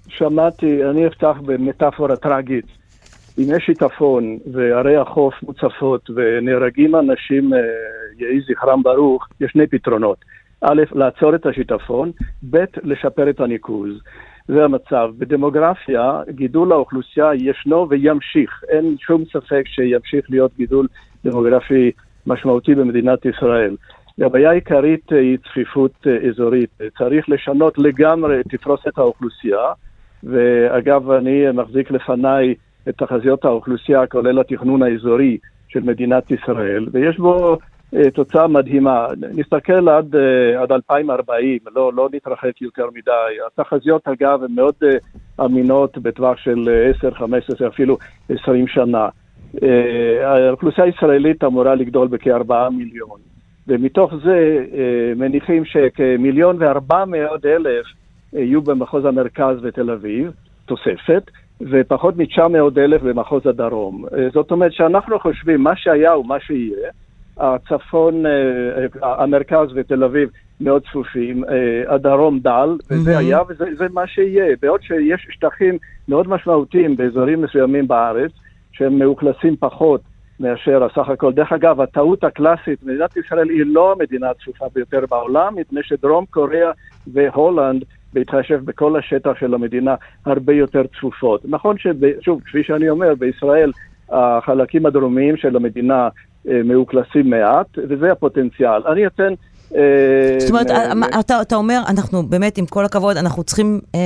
שמעתי, אני אפתח במטאפורה טרגית. אם יש שיטפון וערי החוף מוצפות ונהרגים אנשים, אה, יהי זכרם ברוך, יש שני פתרונות. א', לעצור את השיטפון, ב', לשפר את הניקוז. זה המצב. בדמוגרפיה, גידול האוכלוסייה ישנו וימשיך. אין שום ספק שימשיך להיות גידול דמוגרפי משמעותי במדינת ישראל. הבעיה העיקרית היא צפיפות אה, אזורית. צריך לשנות לגמרי את תפרוסת האוכלוסייה, ואגב, אני מחזיק לפניי את תחזיות האוכלוסייה, כולל התכנון האזורי של מדינת ישראל, ויש בו אה, תוצאה מדהימה. נסתכל עד, אה, עד 2040, לא, לא נתרחק יותר מדי. התחזיות, אגב, הן מאוד אה, אמינות בטווח של 10, 15, אפילו 20 שנה. האוכלוסייה הישראלית אמורה לגדול בכ-4 מיליון, ומתוך זה מניחים שכמיליון וארבע מאות אלף יהיו במחוז המרכז ותל אביב, תוספת, ופחות מ-900 אלף במחוז הדרום. זאת אומרת שאנחנו חושבים, מה שהיה ומה שיהיה, הצפון, אה, אה, המרכז ותל אביב מאוד צפופים, אה, הדרום דל, וזה. היה וזה מה שיהיה. בעוד שיש שטחים מאוד משמעותיים באזורים מסוימים בארץ, שהם מאוכלסים פחות מאשר הסך הכל. דרך אגב, הטעות הקלאסית, מדינת ישראל היא לא המדינה הצפופה ביותר בעולם, מפני שדרום קוריאה והולנד, בהתחשב בכל השטח של המדינה, הרבה יותר צפופות. נכון ששוב, כפי שאני אומר, בישראל החלקים הדרומיים של המדינה אה, מאוכלסים מעט, וזה הפוטנציאל. אני אתן... אה, זאת אומרת, אתה, אתה אומר, אנחנו באמת, עם כל הכבוד, אנחנו צריכים אה,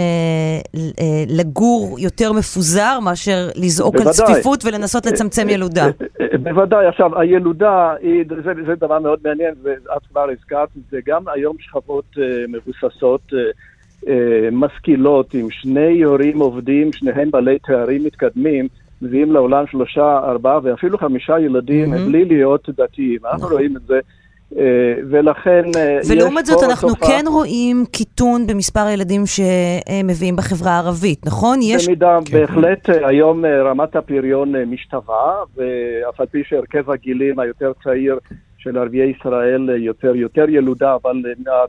אה, לגור יותר מפוזר מאשר לזעוק על צפיפות ולנסות לצמצם ילודה. בוודאי. עכשיו, הילודה, היא, זה, זה דבר מאוד מעניין, ואת כבר הזכרת את זה, גם היום שכבות אה, מבוססות, אה, אה, משכילות, עם שני הורים עובדים, שניהם בעלי תארים מתקדמים, מביאים לעולם שלושה, ארבעה ואפילו חמישה ילדים mm-hmm. בלי להיות דתיים. אנחנו נכון. רואים את זה. אה, ולכן אה, ולעומת זאת אנחנו תופעה... כן רואים קיטון במספר הילדים שמביאים בחברה הערבית, נכון? יש... במידה, כן. בהחלט אה, היום רמת הפריון משתווה, ואף על פי שהרכב הגילים היותר צעיר של ערביי ישראל יותר יותר ילודה, אבל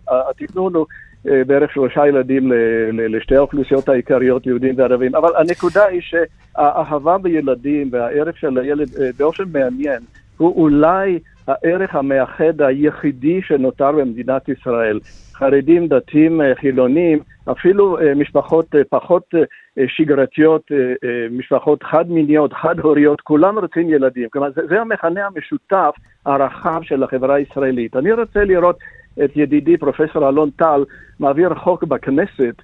התכנון הוא אה, בערך שלושה ילדים לשתי האוכלוסיות העיקריות, יהודים וערבים. אבל הנקודה היא שהאהבה בילדים והערך של הילד אה, באופן מעניין הוא אולי הערך המאחד היחידי שנותר במדינת ישראל. חרדים, דתיים, אה, חילונים, אפילו משפחות פחות שגרתיות, משפחות חד-מיניות, חד-הוריות, כולם רוצים ילדים. כלומר, זה המכנה המשותף הרחב של החברה הישראלית. אני רוצה לראות את ידידי פרופסור אלון טל מעביר חוק בכנסת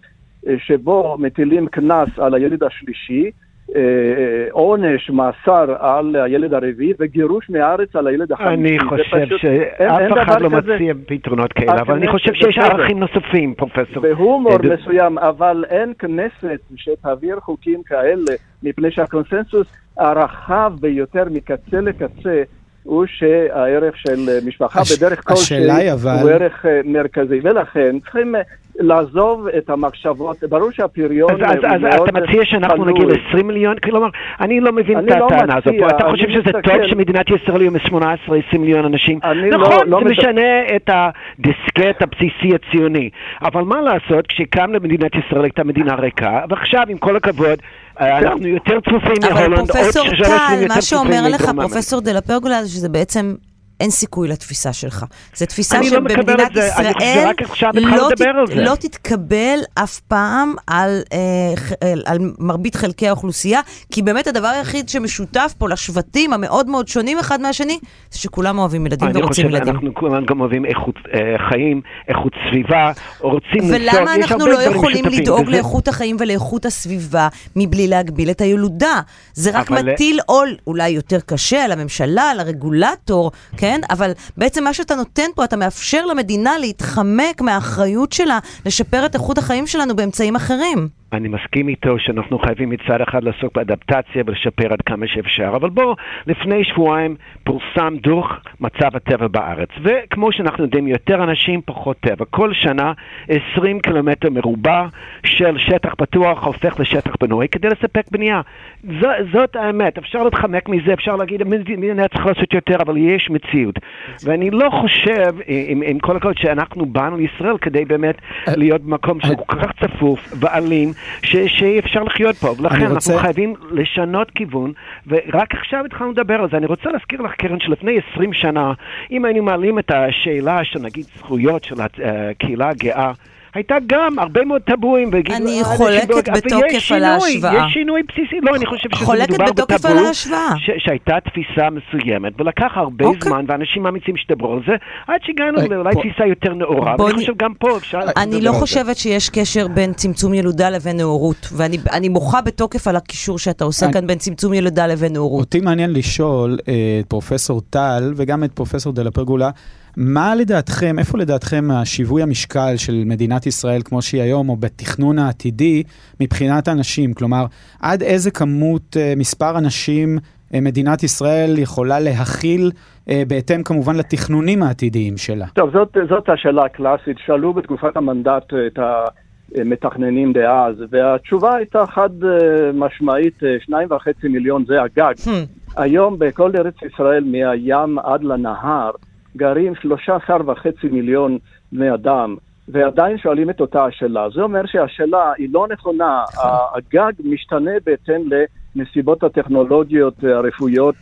אה, שבו מטילים קנס על הילד השלישי, אה, אה, עונש, מאסר על הילד הרביעי וגירוש מהארץ על הילד החמישי. אני חושב שאף אחד לא מציע פתרונות כאלה, אבל אני חושב שיש ערכים נוספים, פרופסור. בהומור מסוים, אבל אין כנסת שתעביר חוקים כאלה, מפני שהקונסנזוס הרחב ביותר מקצה לקצה הוא שהערך של אה, משפחה. בדרך כלשהי. הוא ערך אה, מרכזי, ולכן צריכים אה, לעזוב את המחשבות, ברור שהפריון אז, אז, אז אתה מציע שאנחנו נגיע ל-20 מיליון? כלומר, אני לא מבין את לא הטענה הזאת. אתה חושב שזה מסתכל... טוב שמדינת ישראל יהיו מ-18-20 מיליון אנשים? נכון, לא, לא זה משנה את הדיסקט הבסיסי הציוני. אבל מה לעשות, כשקם למדינת ישראל הייתה מדינה ריקה, ועכשיו, עם כל הכבוד, אנחנו יותר צפופים מהולנד, עוד שלושה שנים יותר צפופים אבל פרופסור טל, מה שאומר לך פרופסור דה לפרגולה, שזה בעצם אין סיכוי לתפיסה שלך. זו תפיסה לא שבמדינת לא ישראל לא, ת, לא תתקבל אף פעם על, אה, על מרבית חלקי האוכלוסייה, כי באמת הדבר היחיד שמשותף פה לשבטים המאוד מאוד שונים אחד מהשני, זה שכולם אוהבים ילדים ורוצים ילדים. אני חושב שאנחנו כולם גם אוהבים איכות אה, חיים, איכות סביבה, רוצים לנסוע, ולמה אנחנו לא יכולים לדאוג וזה... לאיכות החיים ולאיכות הסביבה מבלי להגביל את הילודה? זה רק אבל... מטיל עול אולי יותר קשה על הממשלה, על הרגולטור, כן? כן? אבל בעצם מה שאתה נותן פה, אתה מאפשר למדינה להתחמק מהאחריות שלה לשפר את איכות החיים שלנו באמצעים אחרים. אני מסכים איתו שאנחנו חייבים מצד אחד לעסוק באדפטציה ולשפר עד כמה שאפשר, אבל בואו, לפני שבועיים פורסם דוח מצב הטבע בארץ, וכמו שאנחנו יודעים, יותר אנשים, פחות טבע. כל שנה 20 קילומטר מרובע של שטח פתוח הופך לשטח בנוי כדי לספק בנייה. ז, זאת האמת, אפשר להתחמק מזה, אפשר להגיד, המדינה צריכה לעשות יותר, אבל יש מציאות. ואני לא חושב, עם, עם כל הכבוד, שאנחנו באנו לישראל כדי באמת להיות במקום שהוא כל כך צפוף ואלים. שאי אפשר לחיות פה. ולכן אנחנו רוצה... חייבים לשנות כיוון, ורק עכשיו התחלנו לדבר על זה. אני רוצה להזכיר לך, קרן, שלפני 20 שנה, אם היינו מעלים את השאלה של נגיד זכויות של הקהילה הגאה, הייתה גם הרבה מאוד טבואים. אני חולקת בתוקף על ההשוואה. יש שינוי בסיסי, לא, אני חושב שזה מדובר בתוקף על ההשוואה. שהייתה תפיסה מסוימת, ולקח הרבה אוקיי. זמן, ואנשים אמיצים שדיברו על זה, עד שהגענו לאולי תפיסה יותר נאורה, ואני חושב גם פה אפשר... אני לא חושבת שיש קשר בין צמצום ילודה לבין נאורות, ואני מוחה בתוקף על הקישור שאתה עושה כאן בין צמצום ילודה לבין נאורות. אותי מעניין לשאול את פרופסור טל, וגם את פרופסור דלה פרגולה, מה לדעתכם, איפה לדעתכם השיווי המשקל של מדינת ישראל כמו שהיא היום, או בתכנון העתידי, מבחינת אנשים? כלומר, עד איזה כמות, אה, מספר אנשים אה, מדינת ישראל יכולה להכיל, אה, בהתאם כמובן לתכנונים העתידיים שלה? טוב, זאת, זאת השאלה הקלאסית. שאלו בתקופת המנדט את המתכננים דאז, והתשובה הייתה חד משמעית, שניים וחצי מיליון זה הגג. Hmm. היום בכל ארץ ישראל, מהים עד לנהר, גרים 13 וחצי מיליון בני אדם, ועדיין שואלים את אותה השאלה. זה אומר שהשאלה היא לא נכונה, הגג משתנה בהתאם לנסיבות הטכנולוגיות, הרפואיות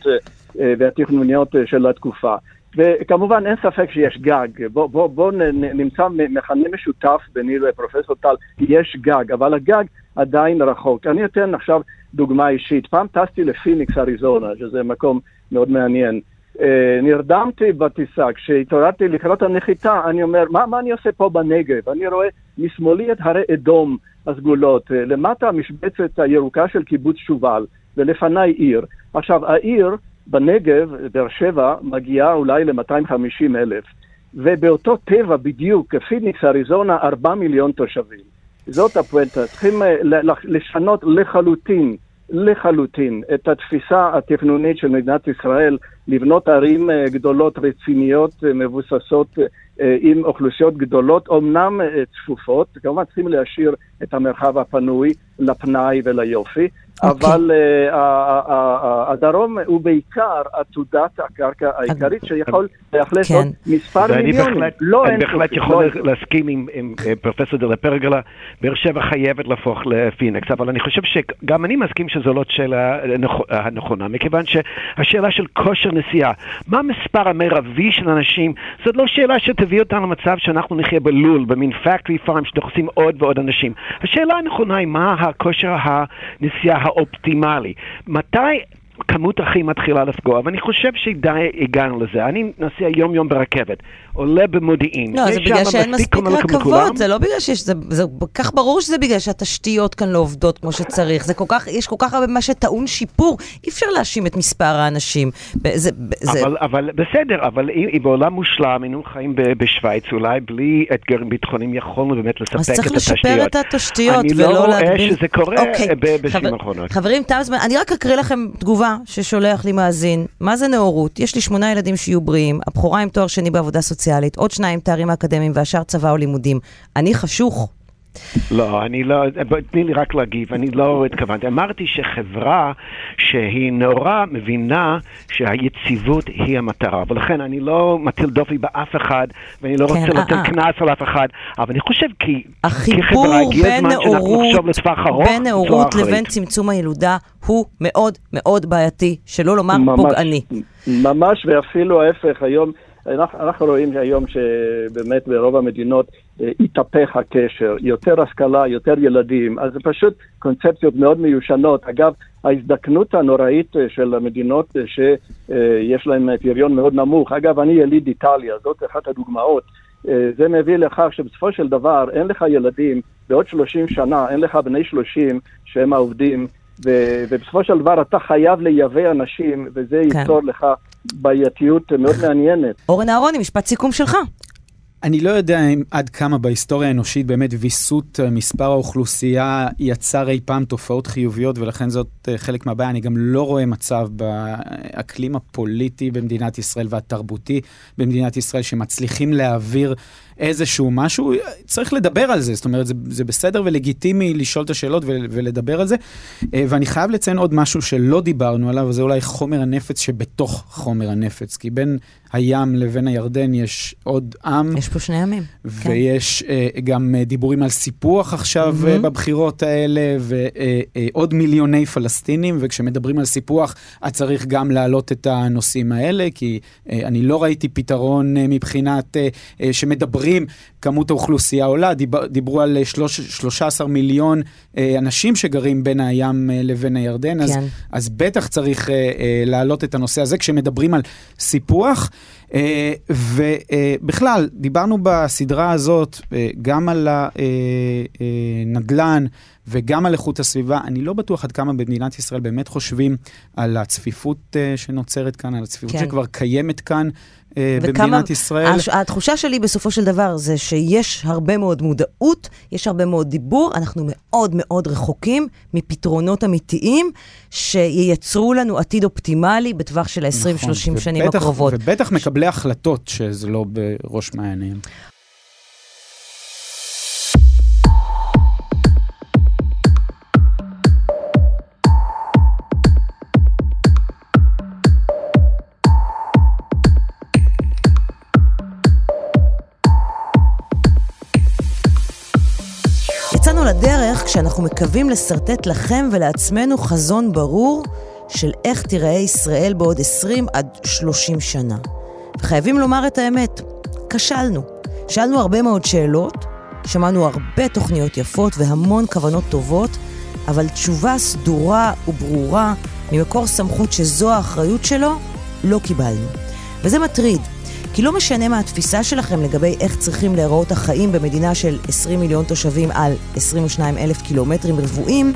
אה, והתכנוניות של התקופה. וכמובן אין ספק שיש גג, בואו בוא, בוא נמצא מכנה משותף ביני לפרופסור טל, יש גג, אבל הגג עדיין רחוק. אני אתן עכשיו דוגמה אישית. פעם טסתי לפיניקס, אריזונה, שזה מקום מאוד מעניין. אה, נרדמתי בטיסה, כשהתעוררתי לקראת הנחיתה, אני אומר, מה, מה אני עושה פה בנגב? אני רואה משמאלי את הרי אדום הסגולות, אה, למטה המשבצת הירוקה של קיבוץ שובל, ולפניי עיר. עכשיו, העיר בנגב, באר שבע, מגיעה אולי ל-250 אלף, ובאותו טבע בדיוק, פיניקס, אריזונה, 4 מיליון תושבים. זאת הפואנטה, צריכים אה, לשנות לחלוטין לחלוטין את התפיסה התכנונית של מדינת ישראל לבנות ערים אה, גדולות, רציניות, אה, מבוססות אה, עם אוכלוסיות גדולות, אמנם צפופות, כמובן צריכים להשאיר את המרחב הפנוי לפנאי וליופי, Okay. אוקיי. אבל uh, הדרום הוא בעיקר עתודת הקרקע העיקרית שיכול כן. עוד מספר מיליונים. בהחלט, לא אני בהחלט יכול לא להסכים עם, עם פרופסור דלה פרגלה, באר שבע חייבת להפוך לפינקס, אבל אני חושב שגם אני מסכים שזו לא שאלה הנכונה, מכיוון שהשאלה של כושר נסיעה, מה המספר המרבי של אנשים, זאת לא שאלה שתביא אותנו למצב שאנחנו נחיה בלול, במין factory farm שדוחסים עוד ועוד אנשים. השאלה הנכונה היא מה הכושר הנסיעה האופטימלי. מתי כמות אחים מתחילה לפגוע, ואני חושב שדי הגענו לזה. אני נוסע יום-יום ברכבת, עולה במודיעין. לא, זה בגלל שאין מספיק רכבות, זה לא בגלל שיש, זה, זה כך ברור שזה בגלל שהתשתיות כאן לא עובדות כמו שצריך. זה כל כך, יש כל כך הרבה מה שטעון שיפור, אי אפשר להאשים את מספר האנשים. זה, זה... אבל, אבל בסדר, אבל אם בעולם מושלם, היינו חיים בשוויץ, אולי בלי אתגרים ביטחוניים יכולנו באמת לספק את התשתיות. אז צריך לשפר את התשתיות ולא להגביל... אני לא רואה שזה קורה אוקיי. בשנים האחרונות. חברים, תם זמן, אני רק אקריא לכם תגובה ששולח לי מאזין. מה זה נאורות? יש לי שמונה ילדים שיהיו בריאים, הבכורה עם תואר שני בעבודה סוציאלית, עוד שניים תארים אקדמיים והשאר צבא או לימודים. אני חשוך. לא, אני לא, תני לי רק להגיב, אני לא התכוונתי. אמרתי שחברה שהיא נאורה מבינה שהיציבות היא המטרה, ולכן אני לא מטיל דופי באף אחד, ואני לא רוצה כן, לתת אה, אה. קנס על אף אחד, אבל אני חושב כי כחברה הגיע הזמן שאנחנו נחשוב לטווח ארוך, בין נאורות לבין צמצום הילודה הוא מאוד מאוד בעייתי, שלא לומר פוגעני. ממש, ואפילו ההפך, היום... אנחנו, אנחנו רואים היום שבאמת ברוב המדינות אה, התהפך הקשר, יותר השכלה, יותר ילדים, אז זה פשוט קונספציות מאוד מיושנות. אגב, ההזדקנות הנוראית אה, של המדינות אה, שיש להן פריון מאוד נמוך, אגב, אני יליד איטליה, זאת אחת הדוגמאות. זה מביא לכך שבסופו של דבר אין לך ילדים, בעוד 30 שנה אין לך בני 30 שהם העובדים ובסופו של דבר אתה חייב לייבא אנשים, וזה כן. ייצור לך בעייתיות מאוד מעניינת. אורן אהרוני, משפט סיכום שלך. אני לא יודע אם עד כמה בהיסטוריה האנושית באמת ויסות אה, מספר האוכלוסייה יצר אי פעם תופעות חיוביות, ולכן זאת אה, חלק מהבעיה. אני גם לא רואה מצב באקלים הפוליטי במדינת ישראל והתרבותי במדינת ישראל שמצליחים להעביר איזשהו משהו, צריך לדבר על זה, זאת אומרת, זה, זה בסדר ולגיטימי לשאול את השאלות ולדבר על זה. אה, ואני חייב לציין עוד משהו שלא דיברנו עליו, וזה אולי חומר הנפץ שבתוך חומר הנפץ, כי בין הים לבין הירדן יש עוד עם. יש פה שני עמים. כן. ויש כן. גם אה, דיבורים על סיפוח עכשיו mm-hmm. בבחירות האלה, ועוד מיליוני פלסטינים, וכשמדברים על סיפוח, אז צריך גם להעלות את הנושאים האלה, כי אני לא ראיתי פתרון מבחינת שמדברים... מדברים, כמות האוכלוסייה עולה, דיבר, דיברו על 13 מיליון אה, אנשים שגרים בין הים אה, לבין הירדן, כן. אז, אז בטח צריך אה, אה, להעלות את הנושא הזה כשמדברים על סיפוח. אה, ובכלל, דיברנו בסדרה הזאת אה, גם על הנדל"ן. וגם על איכות הסביבה. אני לא בטוח עד כמה במדינת ישראל באמת חושבים על הצפיפות שנוצרת כאן, על הצפיפות כן. שכבר קיימת כאן אה, במדינת ישראל. התחושה שלי בסופו של דבר זה שיש הרבה מאוד מודעות, יש הרבה מאוד דיבור, אנחנו מאוד מאוד רחוקים מפתרונות אמיתיים שייצרו לנו עתיד אופטימלי בטווח של ה-20-30 נכון, שנים הקרובות. ובטח מקבלי החלטות שזה לא בראש מעייניהם. לדרך כשאנחנו מקווים לשרטט לכם ולעצמנו חזון ברור של איך תיראה ישראל בעוד 20 עד 30 שנה. וחייבים לומר את האמת, כשלנו. שאלנו הרבה מאוד שאלות, שמענו הרבה תוכניות יפות והמון כוונות טובות, אבל תשובה סדורה וברורה ממקור סמכות שזו האחריות שלו, לא קיבלנו. וזה מטריד, כי לא משנה מה התפיסה שלכם לגבי איך צריכים להיראות החיים במדינה של 20 מיליון תושבים על 22 אלף קילומטרים רבועים,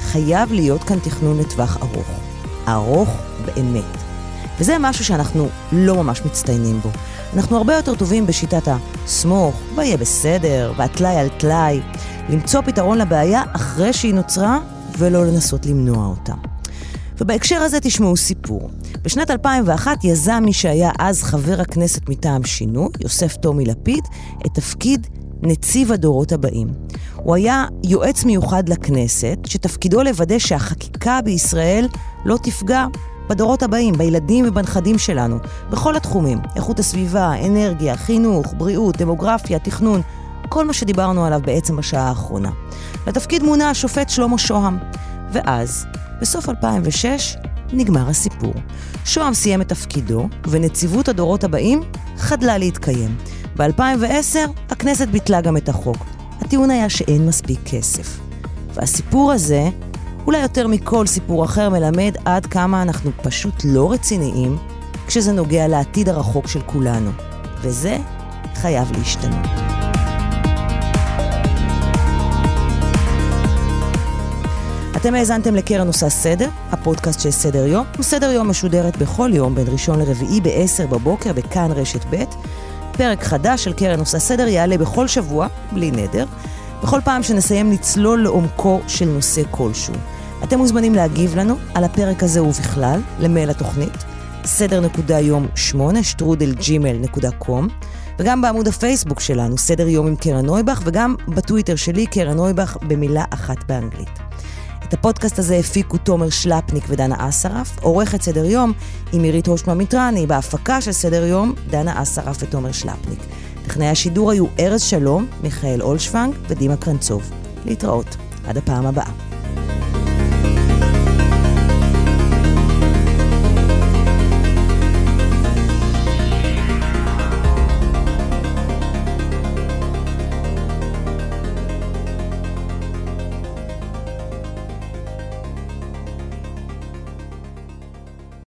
חייב להיות כאן תכנון לטווח ארוך. ארוך באמת. וזה משהו שאנחנו לא ממש מצטיינים בו. אנחנו הרבה יותר טובים בשיטת הסמוך, ויהיה בסדר, והטלאי על טלאי, למצוא פתרון לבעיה אחרי שהיא נוצרה, ולא לנסות למנוע אותה. ובהקשר הזה תשמעו סיפור. בשנת 2001 יזם מי שהיה אז חבר הכנסת מטעם שינוי, יוסף טומי לפיד, את תפקיד נציב הדורות הבאים. הוא היה יועץ מיוחד לכנסת, שתפקידו לוודא שהחקיקה בישראל לא תפגע בדורות הבאים, בילדים ובנכדים שלנו, בכל התחומים, איכות הסביבה, אנרגיה, חינוך, בריאות, דמוגרפיה, תכנון, כל מה שדיברנו עליו בעצם בשעה האחרונה. לתפקיד מונה השופט שלמה שוהם, ואז בסוף 2006 נגמר הסיפור. שוהם סיים את תפקידו, ונציבות הדורות הבאים חדלה להתקיים. ב-2010 הכנסת ביטלה גם את החוק. הטיעון היה שאין מספיק כסף. והסיפור הזה, אולי יותר מכל סיפור אחר, מלמד עד כמה אנחנו פשוט לא רציניים כשזה נוגע לעתיד הרחוק של כולנו. וזה חייב להשתנות. אתם האזנתם לקרן עושה סדר, הפודקאסט של סדר יום, וסדר יום משודרת בכל יום בין ראשון לרביעי ב-10 בבוקר בכאן רשת ב'. פרק חדש של קרן עושה סדר יעלה בכל שבוע, בלי נדר, בכל פעם שנסיים לצלול לעומקו של נושא כלשהו. אתם מוזמנים להגיב לנו על הפרק הזה ובכלל, למייל התוכנית, סדר נקודה יום 8, שטרודל ג'ימל נקודה קום, וגם בעמוד הפייסבוק שלנו, סדר יום עם קרן נויבך, וגם בטוויטר שלי, קרן נויבך, במילה אחת באנגלית. את הפודקאסט הזה הפיקו תומר שלפניק ודנה אסרף, עורכת סדר יום עם עירית הושמה מיטרני, בהפקה של סדר יום, דנה אסרף ותומר שלפניק. טכנאי השידור היו ארז שלום, מיכאל אולשוונג ודימה קרנצוב. להתראות. עד הפעם הבאה.